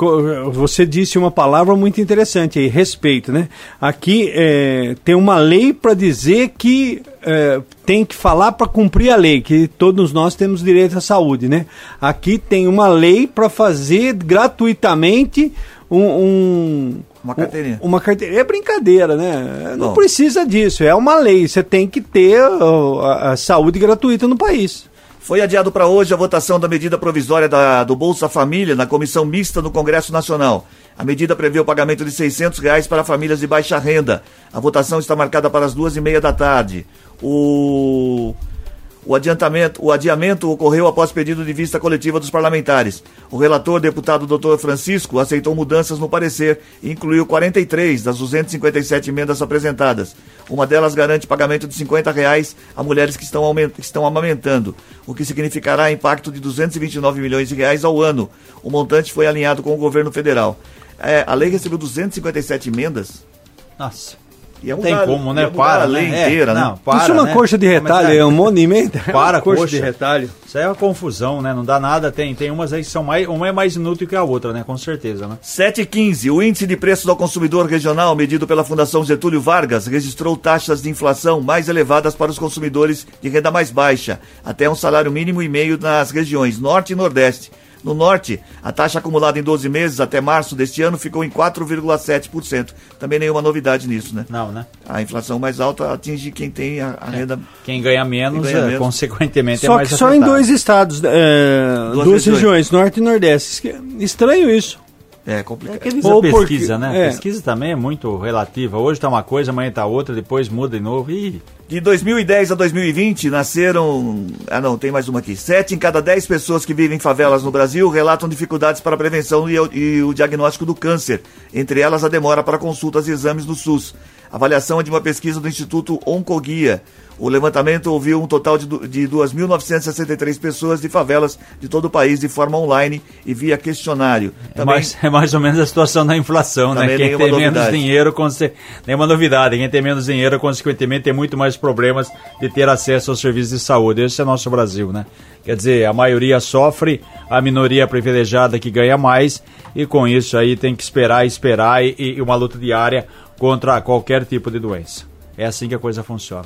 você disse uma palavra muito interessante aí, respeito, né? Aqui é, tem uma lei para dizer que é, tem que falar para cumprir a lei, que todos nós temos direito à saúde, né? Aqui tem uma lei para fazer gratuitamente um, um- Uma carteirinha. um- uma carteirinha. É brincadeira, né? Não Bom. precisa disso, é uma lei. Você tem que ter a, a saúde gratuita no país. Foi adiado para hoje a votação da medida provisória da- do Bolsa Família na comissão mista no Congresso Nacional. A medida prevê o pagamento de 600 reais para famílias de baixa renda. A votação está marcada para as duas e meia da tarde. O, o, adiantamento, o adiamento ocorreu após pedido de vista coletiva dos parlamentares. O relator, deputado Dr. Francisco, aceitou mudanças no parecer e incluiu 43 das 257 emendas apresentadas. Uma delas garante pagamento de 50 reais a mulheres que estão, que estão amamentando, o que significará impacto de 229 milhões de reais ao ano. O montante foi alinhado com o governo federal. É, a lei recebeu 257 emendas. Nossa. E é Não tem como, né? mudar Para, a lei né? É, inteira, não, né? para, Isso é uma né? coxa de retalho, é- é um monumento. Para, coxa coxa. de retalho. Isso aí é uma confusão, né? Não dá nada. Tem, tem umas aí que são mais. Uma é mais inútil que a outra, né? Com certeza, né? 7,15. O índice de preços ao consumidor regional, medido pela Fundação Getúlio Vargas, registrou taxas de inflação mais elevadas para os consumidores de renda mais baixa, até um salário mínimo e meio nas regiões Norte e Nordeste. No Norte, a taxa acumulada em 12 meses até março deste ano ficou em 4,7%. Também nenhuma novidade nisso, né? Não, né? A inflação mais alta atinge quem tem a, a renda. Quem ganha menos, Quem ganha é, menos. Só consequentemente, é que mais só em dois estados, é, Duas duas, regiões. regiões. Norte e Nordeste. Estranho isso. É É complicado. que eles Ou a porque- pesquisa, né? é. Pesquisa também é muito relativa. Hoje tá uma coisa, amanhã tá outra, depois muda de novo. Ih, De 2010 a 2020, nasceram. Ah, não, tem mais uma aqui. Sete em cada dez pessoas que vivem em favelas no Brasil relatam dificuldades para a prevenção e, o- e o diagnóstico do câncer, entre elas a demora para consultas e exames no SUS. Avaliação é de uma pesquisa do Instituto Oncoguia. O levantamento ouviu um total de, de 2.963 pessoas de favelas de todo o país de forma online e via questionário. é, mais, é mais ou menos a situação da inflação, né? Também Quem tem menos novidade. dinheiro, conse... nenhuma novidade. Quem tem menos dinheiro, consequentemente, tem muito mais problemas de ter acesso aos serviços de saúde. Esse é nosso Brasil, né? Quer dizer, a maioria sofre, a minoria privilegiada que ganha mais, e com isso aí tem que esperar, esperar e, e uma luta diária contra qualquer tipo de doença. É assim que a coisa funciona.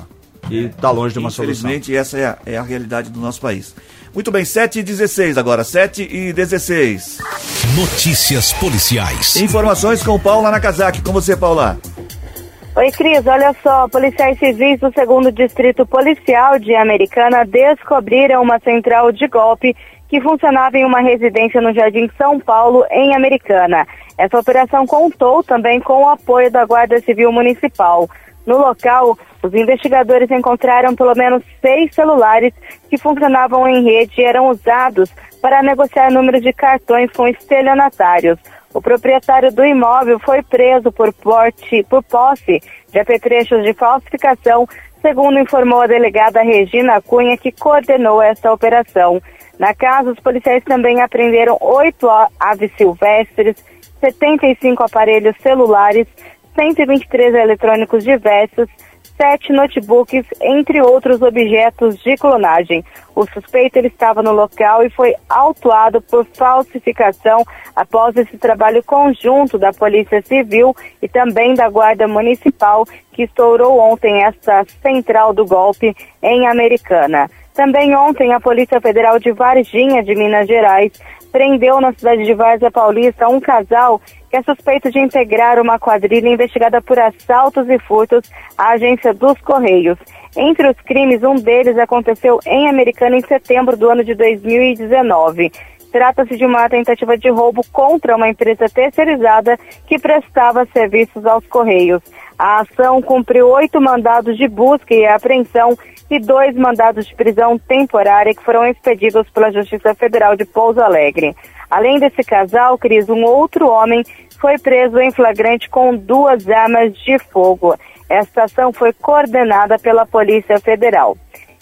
E está longe de uma solução. Infelizmente, essa é a, é a realidade do nosso país. Muito bem, 7 e 16 agora, 7 e 16. Notícias policiais. Informações com Paula Nakazaki. Com você, Paula. Oi, Cris, olha só, policiais civis do segundo distrito policial de Americana descobriram uma central de golpe que funcionava em uma residência no Jardim São Paulo, em Americana. Essa operação contou também com o apoio da Guarda Civil Municipal. No local, os investigadores encontraram pelo menos seis celulares que funcionavam em rede e eram usados para negociar número de cartões com estelionatários. O proprietário do imóvel foi preso por, porte, por posse de apetrechos de falsificação, segundo informou a delegada Regina Cunha, que coordenou esta operação. Na casa, os policiais também apreenderam oito aves silvestres, 75 aparelhos celulares, 123 eletrônicos diversos, sete notebooks, entre outros objetos de clonagem. O suspeito ele estava no local e foi autuado por falsificação após esse trabalho conjunto da Polícia Civil e também da Guarda Municipal, que estourou ontem esta central do golpe em Americana. Também ontem a Polícia Federal de Varginha, de Minas Gerais, prendeu na cidade de Várzea Paulista um casal que é suspeito de integrar uma quadrilha investigada por assaltos e furtos à agência dos Correios. Entre os crimes, um deles aconteceu em Americana em setembro do ano de 2019. Trata-se de uma tentativa de roubo contra uma empresa terceirizada que prestava serviços aos Correios. A ação cumpriu oito mandados de busca e apreensão e dois mandados de prisão temporária que foram expedidos pela Justiça Federal de Pouso Alegre. Além desse casal, Cris, um outro homem foi preso em flagrante com duas armas de fogo. Esta ação foi coordenada pela Polícia Federal.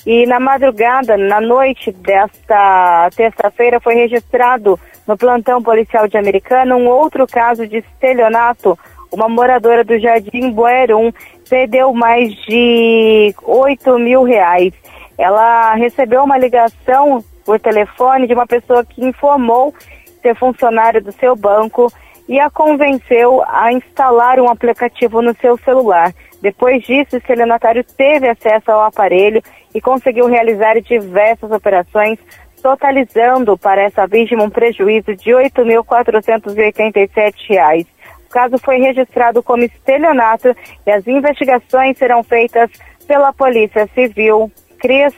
E na madrugada, na noite desta terça-feira, foi registrado no plantão policial de Americana um outro caso de estelionato. Uma moradora do Jardim Boerum perdeu mais de 8 mil reais. Ela recebeu uma ligação por telefone de uma pessoa que informou ser funcionário do seu banco e a convenceu a instalar um aplicativo no seu celular. Depois disso, o estelionatário teve acesso ao aparelho e conseguiu realizar diversas operações, totalizando para essa vítima um prejuízo de R$ 8.487. O caso foi registrado como estelionato e as investigações serão feitas pela Polícia Civil. Cris.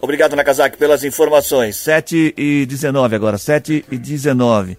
Obrigado, Nakazaki, pelas informações. 7 e 19 agora, 7 e 19.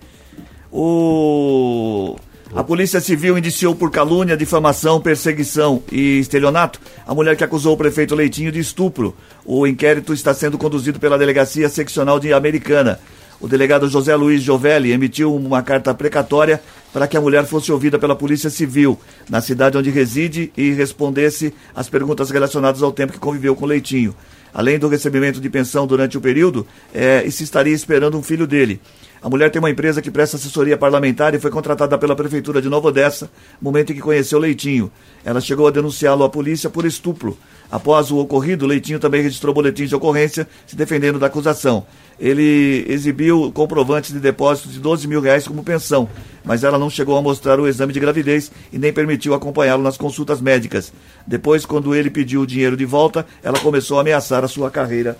O... A Polícia Civil indiciou por calúnia, difamação, perseguição e estelionato a mulher que acusou o prefeito Leitinho de estupro. O inquérito está sendo conduzido pela Delegacia Seccional de Americana. O delegado José Luiz Giovelli emitiu uma carta precatória para que a mulher fosse ouvida pela Polícia Civil na cidade onde reside e respondesse às perguntas relacionadas ao tempo que conviveu com Leitinho. Além do recebimento de pensão durante o período, é, e se estaria esperando um filho dele. A mulher tem uma empresa que presta assessoria parlamentar e foi contratada pela Prefeitura de Nova Odessa no momento em que conheceu Leitinho. Ela chegou a denunciá-lo à polícia por estupro. Após o ocorrido, Leitinho também registrou boletins de ocorrência se defendendo da acusação. Ele exibiu comprovantes de depósito de 12 mil reais como pensão, mas ela não chegou a mostrar o exame de gravidez e nem permitiu acompanhá-lo nas consultas médicas. Depois, quando ele pediu o dinheiro de volta, ela começou a ameaçar a sua carreira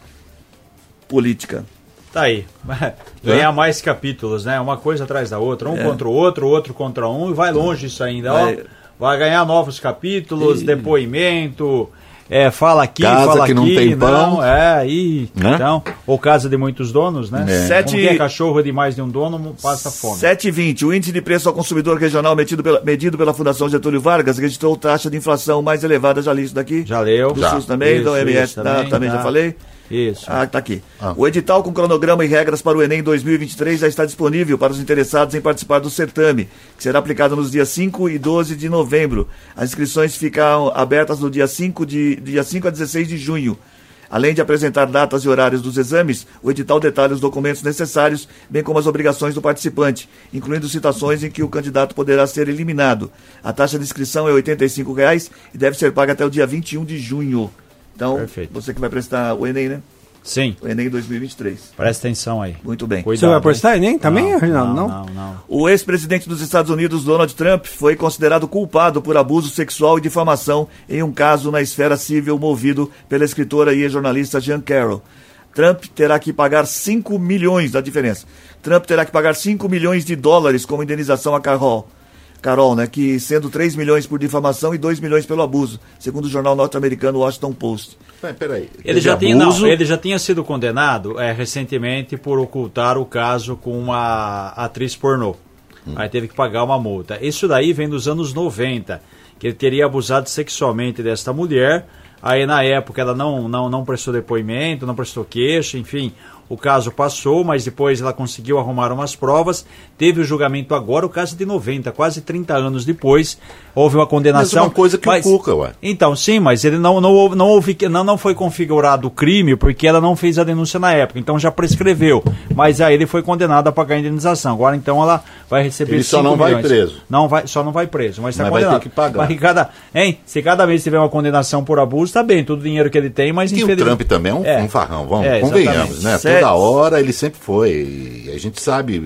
política. Tá aí. *laughs* Ganhar mais capítulos, né? Uma coisa atrás da outra, um é. contra o outro, outro contra um, e vai longe isso ainda. Vai, ó, vai ganhar novos capítulos, e... depoimento. É, fala aqui, casa fala que aqui, não tem pão. Não, é, aí, então, ou casa de muitos donos, né? É. Sete... Como é cachorro de mais de um dono, passa fome. 7,20. O índice de preço ao consumidor regional medido pela, medido pela Fundação Getúlio Vargas registrou taxa de inflação mais elevada, já li isso daqui? Já leu. Do já. SUS também, isso, então MS isso, também, tá, também tá. já falei. Isso. Ah, tá aqui. Ah. O edital com cronograma e regras para o Enem 2023 já está disponível para os interessados em participar do certame, que será aplicado nos dias 5 e 12 de novembro. As inscrições ficam abertas no dia 5, de, dia 5 a 16 de junho. Além de apresentar datas e horários dos exames, o edital detalha os documentos necessários, bem como as obrigações do participante, incluindo situações em que o candidato poderá ser eliminado. A taxa de inscrição é R$ 85,00 e deve ser paga até o dia 21 de junho. Então, Perfeito. você que vai prestar o Enem, né? Sim. O Enem 2023. Presta atenção aí. Muito bem. Cuidado, Você vai prestar hein? Enem também, não, Reginaldo? Não, não, não, não. O ex-presidente dos Estados Unidos, Donald Trump, foi considerado culpado por abuso sexual e difamação em um caso na esfera civil movido pela escritora e jornalista Jean Carroll. Trump terá que pagar 5 milhões, da diferença. Trump terá que pagar 5 milhões de dólares como indenização a Carroll. Carol, né, que sendo 3 milhões por difamação e 2 milhões pelo abuso, segundo o jornal norte-americano Washington Post. peraí. Ele já, tinha, não, ele já tinha sido condenado é, recentemente por ocultar o caso com uma atriz pornô. Hum. Aí teve que pagar uma multa. Isso daí vem dos anos 90, que ele teria abusado sexualmente desta mulher. Aí na época ela não, não, não prestou depoimento, não prestou queixo, enfim, o caso passou, mas depois ela conseguiu arrumar umas provas. Teve o julgamento agora, o caso de 90, quase 30 anos depois, houve uma condenação. Mesma coisa que mas, o Cuca, ué. Então, sim, mas ele não, não, não, houve, não, não foi configurado o crime porque ela não fez a denúncia na época, então já prescreveu. Mas aí ele foi condenado a pagar a indenização. Agora então ela vai receber Ele só não milhões. vai preso. Não vai, só não vai preso, mas está Mas condenado. vai ter que pagar. Mas cada, hein, se cada vez tiver uma condenação por abuso, tá bem, todo o dinheiro que ele tem, mas E o infeliz- Trump também é um, É. um farrão, vamos, É, convenhamos, né? Sete- Toda hora ele sempre foi. E a gente sabe,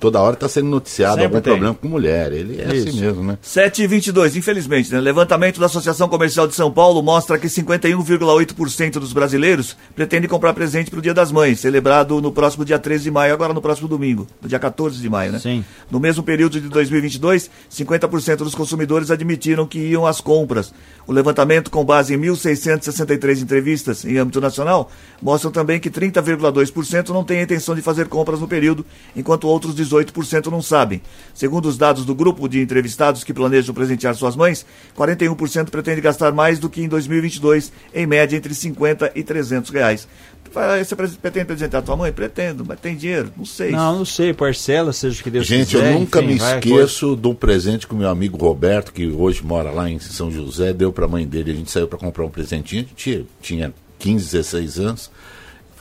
toda hora está sendo noticiado Sempre algum tem. problema com mulher. Ele é Isso. assim mesmo, né? 7 e 22, infelizmente, né? Levantamento da Associação Comercial de São Paulo mostra que 51,8% dos brasileiros pretendem comprar presente para o Dia das Mães, celebrado no próximo dia 13 de maio, agora no próximo domingo, no dia 14 de maio, né? Sim. No mesmo período de 2022, 50% dos consumidores admitiram que iam às compras. O levantamento, com base em 1.663 entrevistas em âmbito nacional, mostra também que 30,2% 22% não têm a intenção de fazer compras no período, enquanto outros 18% não sabem. Segundo os dados do grupo de entrevistados que planejam presentear suas mães, 41% pretende gastar mais do que em 2022, em média entre 50 e 300 reais. Vai, Você pre- pretende presentear a tua mãe? Pretendo, mas tem dinheiro? Não sei. Não, não sei, parcela, seja o que Deus Gente, quiser. eu nunca enfim, me esqueço de um presente que o meu amigo Roberto, que hoje mora lá em São José, deu pra mãe dele. A gente saiu pra comprar um presentinho, tinha, tinha 15, 16 anos.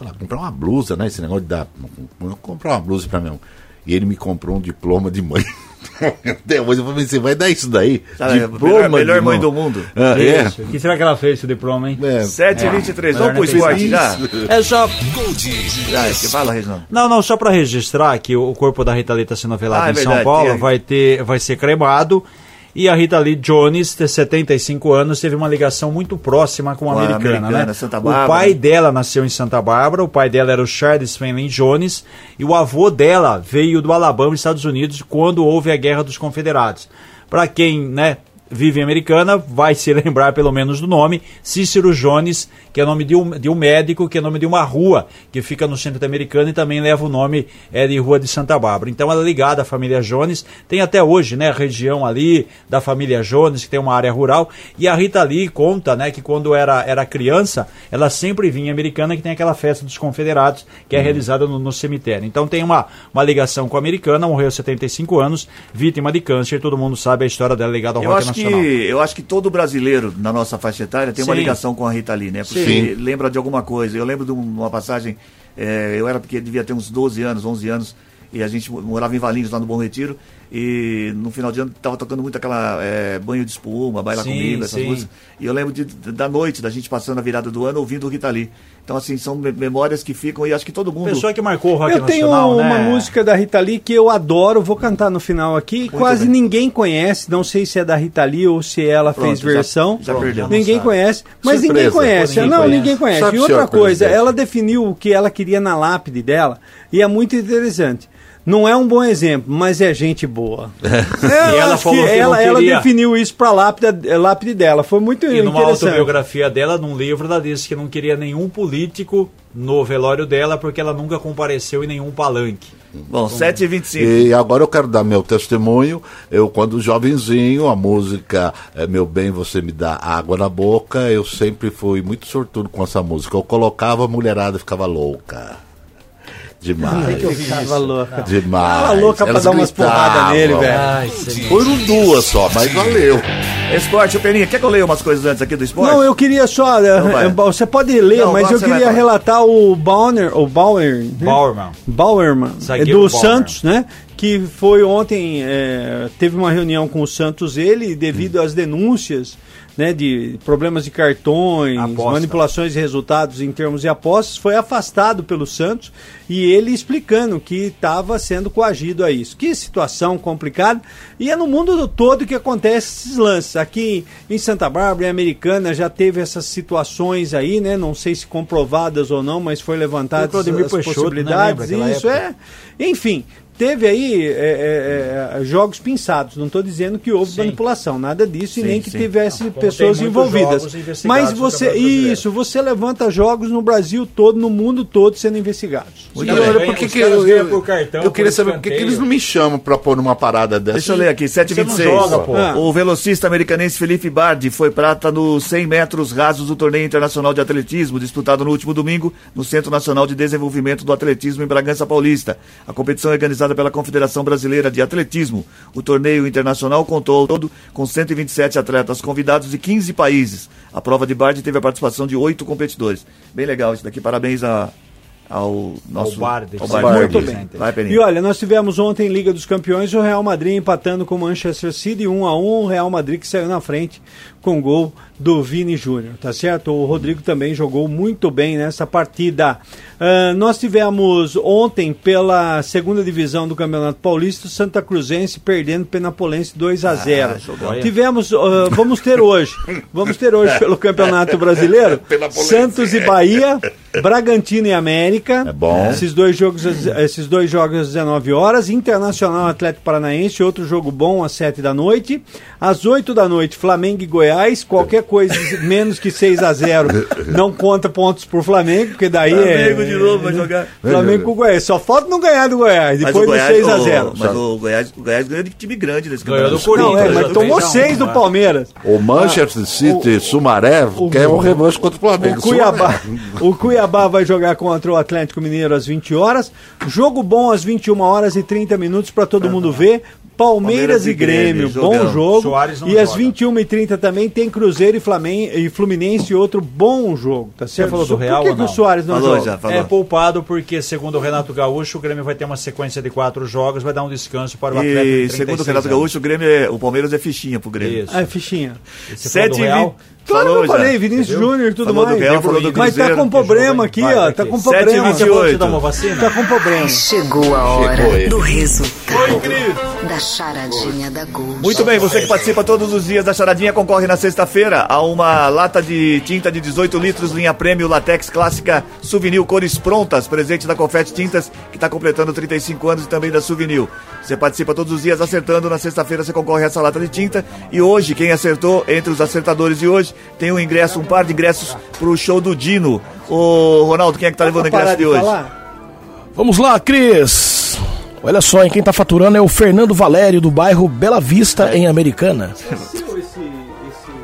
Falei, ah, comprar uma blusa, né? Esse negócio de dar. Comprar uma blusa pra mãe. E ele me comprou um diploma de mãe. *laughs* Até hoje eu falei, você vai dar isso daí? Sabe, a melhor, melhor mãe do mundo. Ah, é? Isso. O que será que ela fez esse diploma, hein? É. 7 e 23 Melhor Vamos pro esporte já? É só. É que fala, Reginaldo. Não, não, só pra registrar que o corpo da Rita Lee tá sendo velado Ah, é em São verdade, Paulo, tem. vai ter, vai ser cremado. E a Rita Lee Jones, de 75 anos, teve uma ligação muito próxima com a Com a americana, americana, né? Santa o Bárbara. pai dela nasceu em Santa Bárbara, o pai dela era o Charles Fenley Jones, e o avô dela veio do Alabama, Estados Unidos, quando houve a Guerra dos Confederados. Para quem, né, vive em Americana, vai se lembrar pelo menos do nome, Cícero Jones, que é nome de um, de um médico, que é nome de uma rua que fica no centro da Americana e também leva o nome é, de Rua de Santa Bárbara. Então ela é ligada à família Jones, tem até hoje, né, a região ali da família Jones, que tem uma área rural, e a Rita Lee conta, né, que quando era, era criança, ela sempre vinha em Americana, que tem aquela festa dos confederados, que é realizada no, no cemitério. Então tem uma, uma ligação com a Americana, morreu aos 75 anos, vítima de câncer, todo mundo sabe a história dela ligada ao Eu rock acho, que, eu acho que todo brasileiro na nossa faixa etária tem uma Sim. ligação com a Rita Lee, né? Porque Sim. lembra de alguma coisa. Eu lembro de um- uma passagem, eh, eu era porque devia ter uns 12 anos, 11 anos, e a gente morava em Valinhos, lá no Bom Retiro, e no final de ano tava tocando muito aquela eh, banho de espuma, baila Sim, comigo, essas sim. músicas. E eu lembro de- da noite, da gente passando a virada do ano ouvindo o Rita Lee. Então, assim, são me- memórias que ficam e acho que todo mundo. Pessoa que marcou o rock Eu tenho nacional, uma né? música da Rita Lee que eu adoro, vou cantar no final aqui. quase bem. ninguém conhece, não sei se é da Rita Lee ou se ela Pronto, fez já- versão. já perdemos. ninguém conhece, mas Surpresa. ninguém conhece. Ninguém não, conhece. ninguém conhece. Sabe, e outra senhor coisa, presidente? ela definiu o que ela queria na lápide dela e é muito interessante. Não é um bom exemplo, mas é gente boa. *laughs* É, E ela falou que não ela, ela definiu isso pra lápide, eh, lápide dela. Foi muito E numa autobiografia dela, num livro, ela disse que não queria nenhum político no velório dela porque ela nunca compareceu em nenhum palanque. Bom, 7 e 25 E agora eu quero dar meu testemunho. Eu, quando jovenzinho, a música é, Meu Bem, Você Me Dá Água na Boca, eu sempre fui muito sortudo com essa música. Eu colocava a mulherada e ficava louca. Demais. Ficava louca. Demais. Tava louca pra Elas dar umas porradas nele, velho. Ai, Foram duas só, mas valeu. Esporte, o Peninha, quer que eu leia umas coisas antes aqui do esporte? Não, eu queria só. eh, vai. eh, você pode ler, Não, mas eu queria relatar o Bauer, o Bauer, né? Bauerman. Bauerman, é Zagueiro do Bauerman. Santos, né? Que foi ontem, eh, teve uma reunião com o Santos, ele, devido às denúncias né, de problemas de cartões, Aposta. manipulações de resultados em termos de apostas, foi afastado pelo Santos e ele explicando que estava sendo coagido a isso. Que situação complicada. E é no mundo todo que acontece esses lances. Aqui em Santa Bárbara, em Americana, já teve essas situações aí, né? Não sei se comprovadas ou não, mas foi levantadas Claudemir as Peixoto, né? possibilidades. Aquela isso é. Enfim, teve aí é, é, é, jogos pinçados. Não estou dizendo que houve Sim. manipulação, nada disso, e Sim, nem que sim. tivesse Não, pessoas envolvidas. Mas você, isso, você levanta jogos no Brasil todo, no mundo todo sendo investigados. Agora, bem. por que que eu, eu, por cartão, eu queria por saber por que eles não me chamam pra pôr numa parada dessa. Deixa eu ler aqui, 7h26. Você não joga, pô. Ah. O velocista americanense Felipe Bardi foi prata nos 100 metros rasos do Torneio Internacional de Atletismo, disputado no último domingo no Centro Nacional de Desenvolvimento do Atletismo em Bragança Paulista. A competição é organizada pela Confederação Brasileira de Atletismo. O torneio internacional contou ao todo com 127 atletas convidados de 15 países. A prova de Bardi teve a participação de oito competidores. Bem legal isso daqui. Parabéns a- ao nosso Bardi. ao Bardi. Muito bem. Vai. E olha, nós tivemos ontem Liga dos Campeões o Real Madrid empatando com o Manchester City 1 a 1 o Real Madrid que saiu na frente com o gol do Vini Júnior, tá certo? O Rodrigo também jogou muito bem nessa partida. Ah, nós tivemos ontem pela segunda divisão do Campeonato Paulista Santa Cruzense perdendo Penapolense 2 a 0. jogou. Tivemos, ah, vamos ter hoje, vamos ter hoje *laughs* pelo Campeonato Brasileiro. Santos e Bahia *laughs* Bragantino e América. É bom. Esses dois jogos, às- esses dois jogos às 19 horas. Internacional Atlético Paranaense, outro jogo bom às 7 da noite. Às 8 da noite, Flamengo e Goiás. Qualquer coisa menos que 6 a 0 não conta pontos pro Flamengo, porque daí Flamengo é. de novo vai jogar. Flamengo com o Goiás. Só falta não ganhar do Goiás, Mas depois o do Goiás, 6 a o- 0 Mas o Goiás, o Goiás ganhou de time grande nesse Ganhou do campeonato. Não, é, Corinthians, mas tomou fez, 6 do Palmeiras. O Manchester City, Sumaré, quer um revanche contra o Flamengo. O Cuiabá, o Cuiabá vai jogar contra o Atlético Mineiro às 20 horas. Jogo bom às 21 horas e 30 minutos para todo mundo ver. Palmeiras, Palmeiras e Grêmio, Grêmio, bom jogo. E às joga. 21h30 também tem Cruzeiro e, Flamengo, e Fluminense, outro bom jogo. Tá certo? falou do Por Real que, ou que o? Soares não Falou joga? já, falou. É poupado porque, segundo o Renato Gaúcho, o Grêmio vai ter uma sequência de quatro jogos, vai dar um descanso para o atleta. de E 36 segundo o Renato anos. Gaúcho, o, Grêmio é- o Palmeiras é fichinha pro Grêmio. Isso. Ah, fichinha. Você do Sete e Real? Claro que eu já. falei, Vinícius? Júnior e tudo Falou do mais. Real, falou do Mas tá com problema aqui, Vai, ó. Tá com problema. vinte e Você falou que oito. tomou vacina? Tá com problema. Chegou a hora Chegou do resultado da charadinha da Gold. Muito bem, você que participa todos os dias da charadinha concorre na sexta-feira a uma lata de tinta de 18 litros, linha prêmio Latex Clássica Souvenir Cores Prontas, presente da Confete Tintas, que está completando 35 anos e também da Souvenir. Você participa todos os dias acertando, na sexta-feira você concorre a essa lata de tinta. E hoje, quem acertou, entre os acertadores de hoje, tem um ingresso, um par de ingressos pro show do Dino. Ô, Ronaldo, quem é que tá levando o ingresso de hoje? Vamos lá, Cris. Olha só, hein, quem tá faturando é o Fernando Valério, do bairro Bela Vista, em Americana.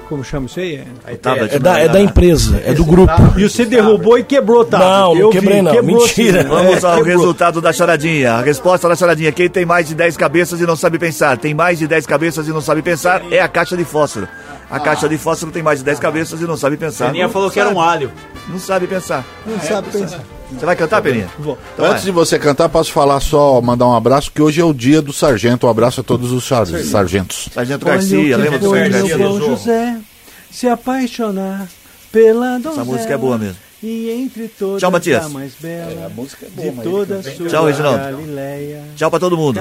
Como chama isso aí? É. Tablet, É da, é da empresa, é do grupo. E você derrubou e quebrou, tá? Não, não Eu quebrei, não. Mentira. sim. Vamos É, ao quebrou. resultado da charadinha. A resposta da charadinha: quem tem mais de 10 cabeças e não sabe pensar, tem mais de 10 cabeças e não sabe pensar, é a caixa de fósforo. A caixa de fósforo tem mais de 10 cabeças e não sabe pensar. Peninha Não falou que era um alho. Não sabe pensar. Não sabe pensar. Você vai cantar, Peninha? Vou. Então Antes vai. de você cantar, posso falar só, mandar um abraço, que hoje é o dia do sargento. Um abraço a todos os sar- sargentos. Sargento Garcia, lembra do Sargento Garcia? bom José se apaixonar pela donzela. música é boa mesmo. E entre todas Tchau, Matias. a mais bela a música é de toda sua Tchau, Reginaldo. Galileia. Tchau pra todo mundo.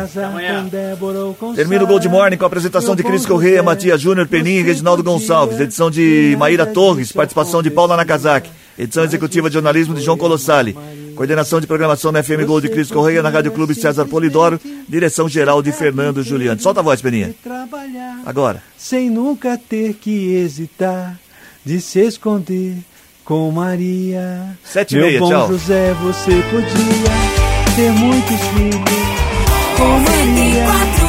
Termina o Gold Morning com a apresentação de Cris Correia, Matias Júnior, Peninha e Reginaldo Gonçalves. Edição de Maíra Torres, participação de Paula Nakazaki. Edição executiva de jornalismo de João Colossali. Coordenação de programação na FM Gold de Cris Correia, na Rádio Clube César Polidoro. Direção geral de Fernando Juliano. Solta a voz, Peninha. trabalhar Agora. sem nunca ter que hesitar de se esconder com Maria. Sete e Meu meia, bom tchau. José, você podia ter muitos filhos com Maria. 94,7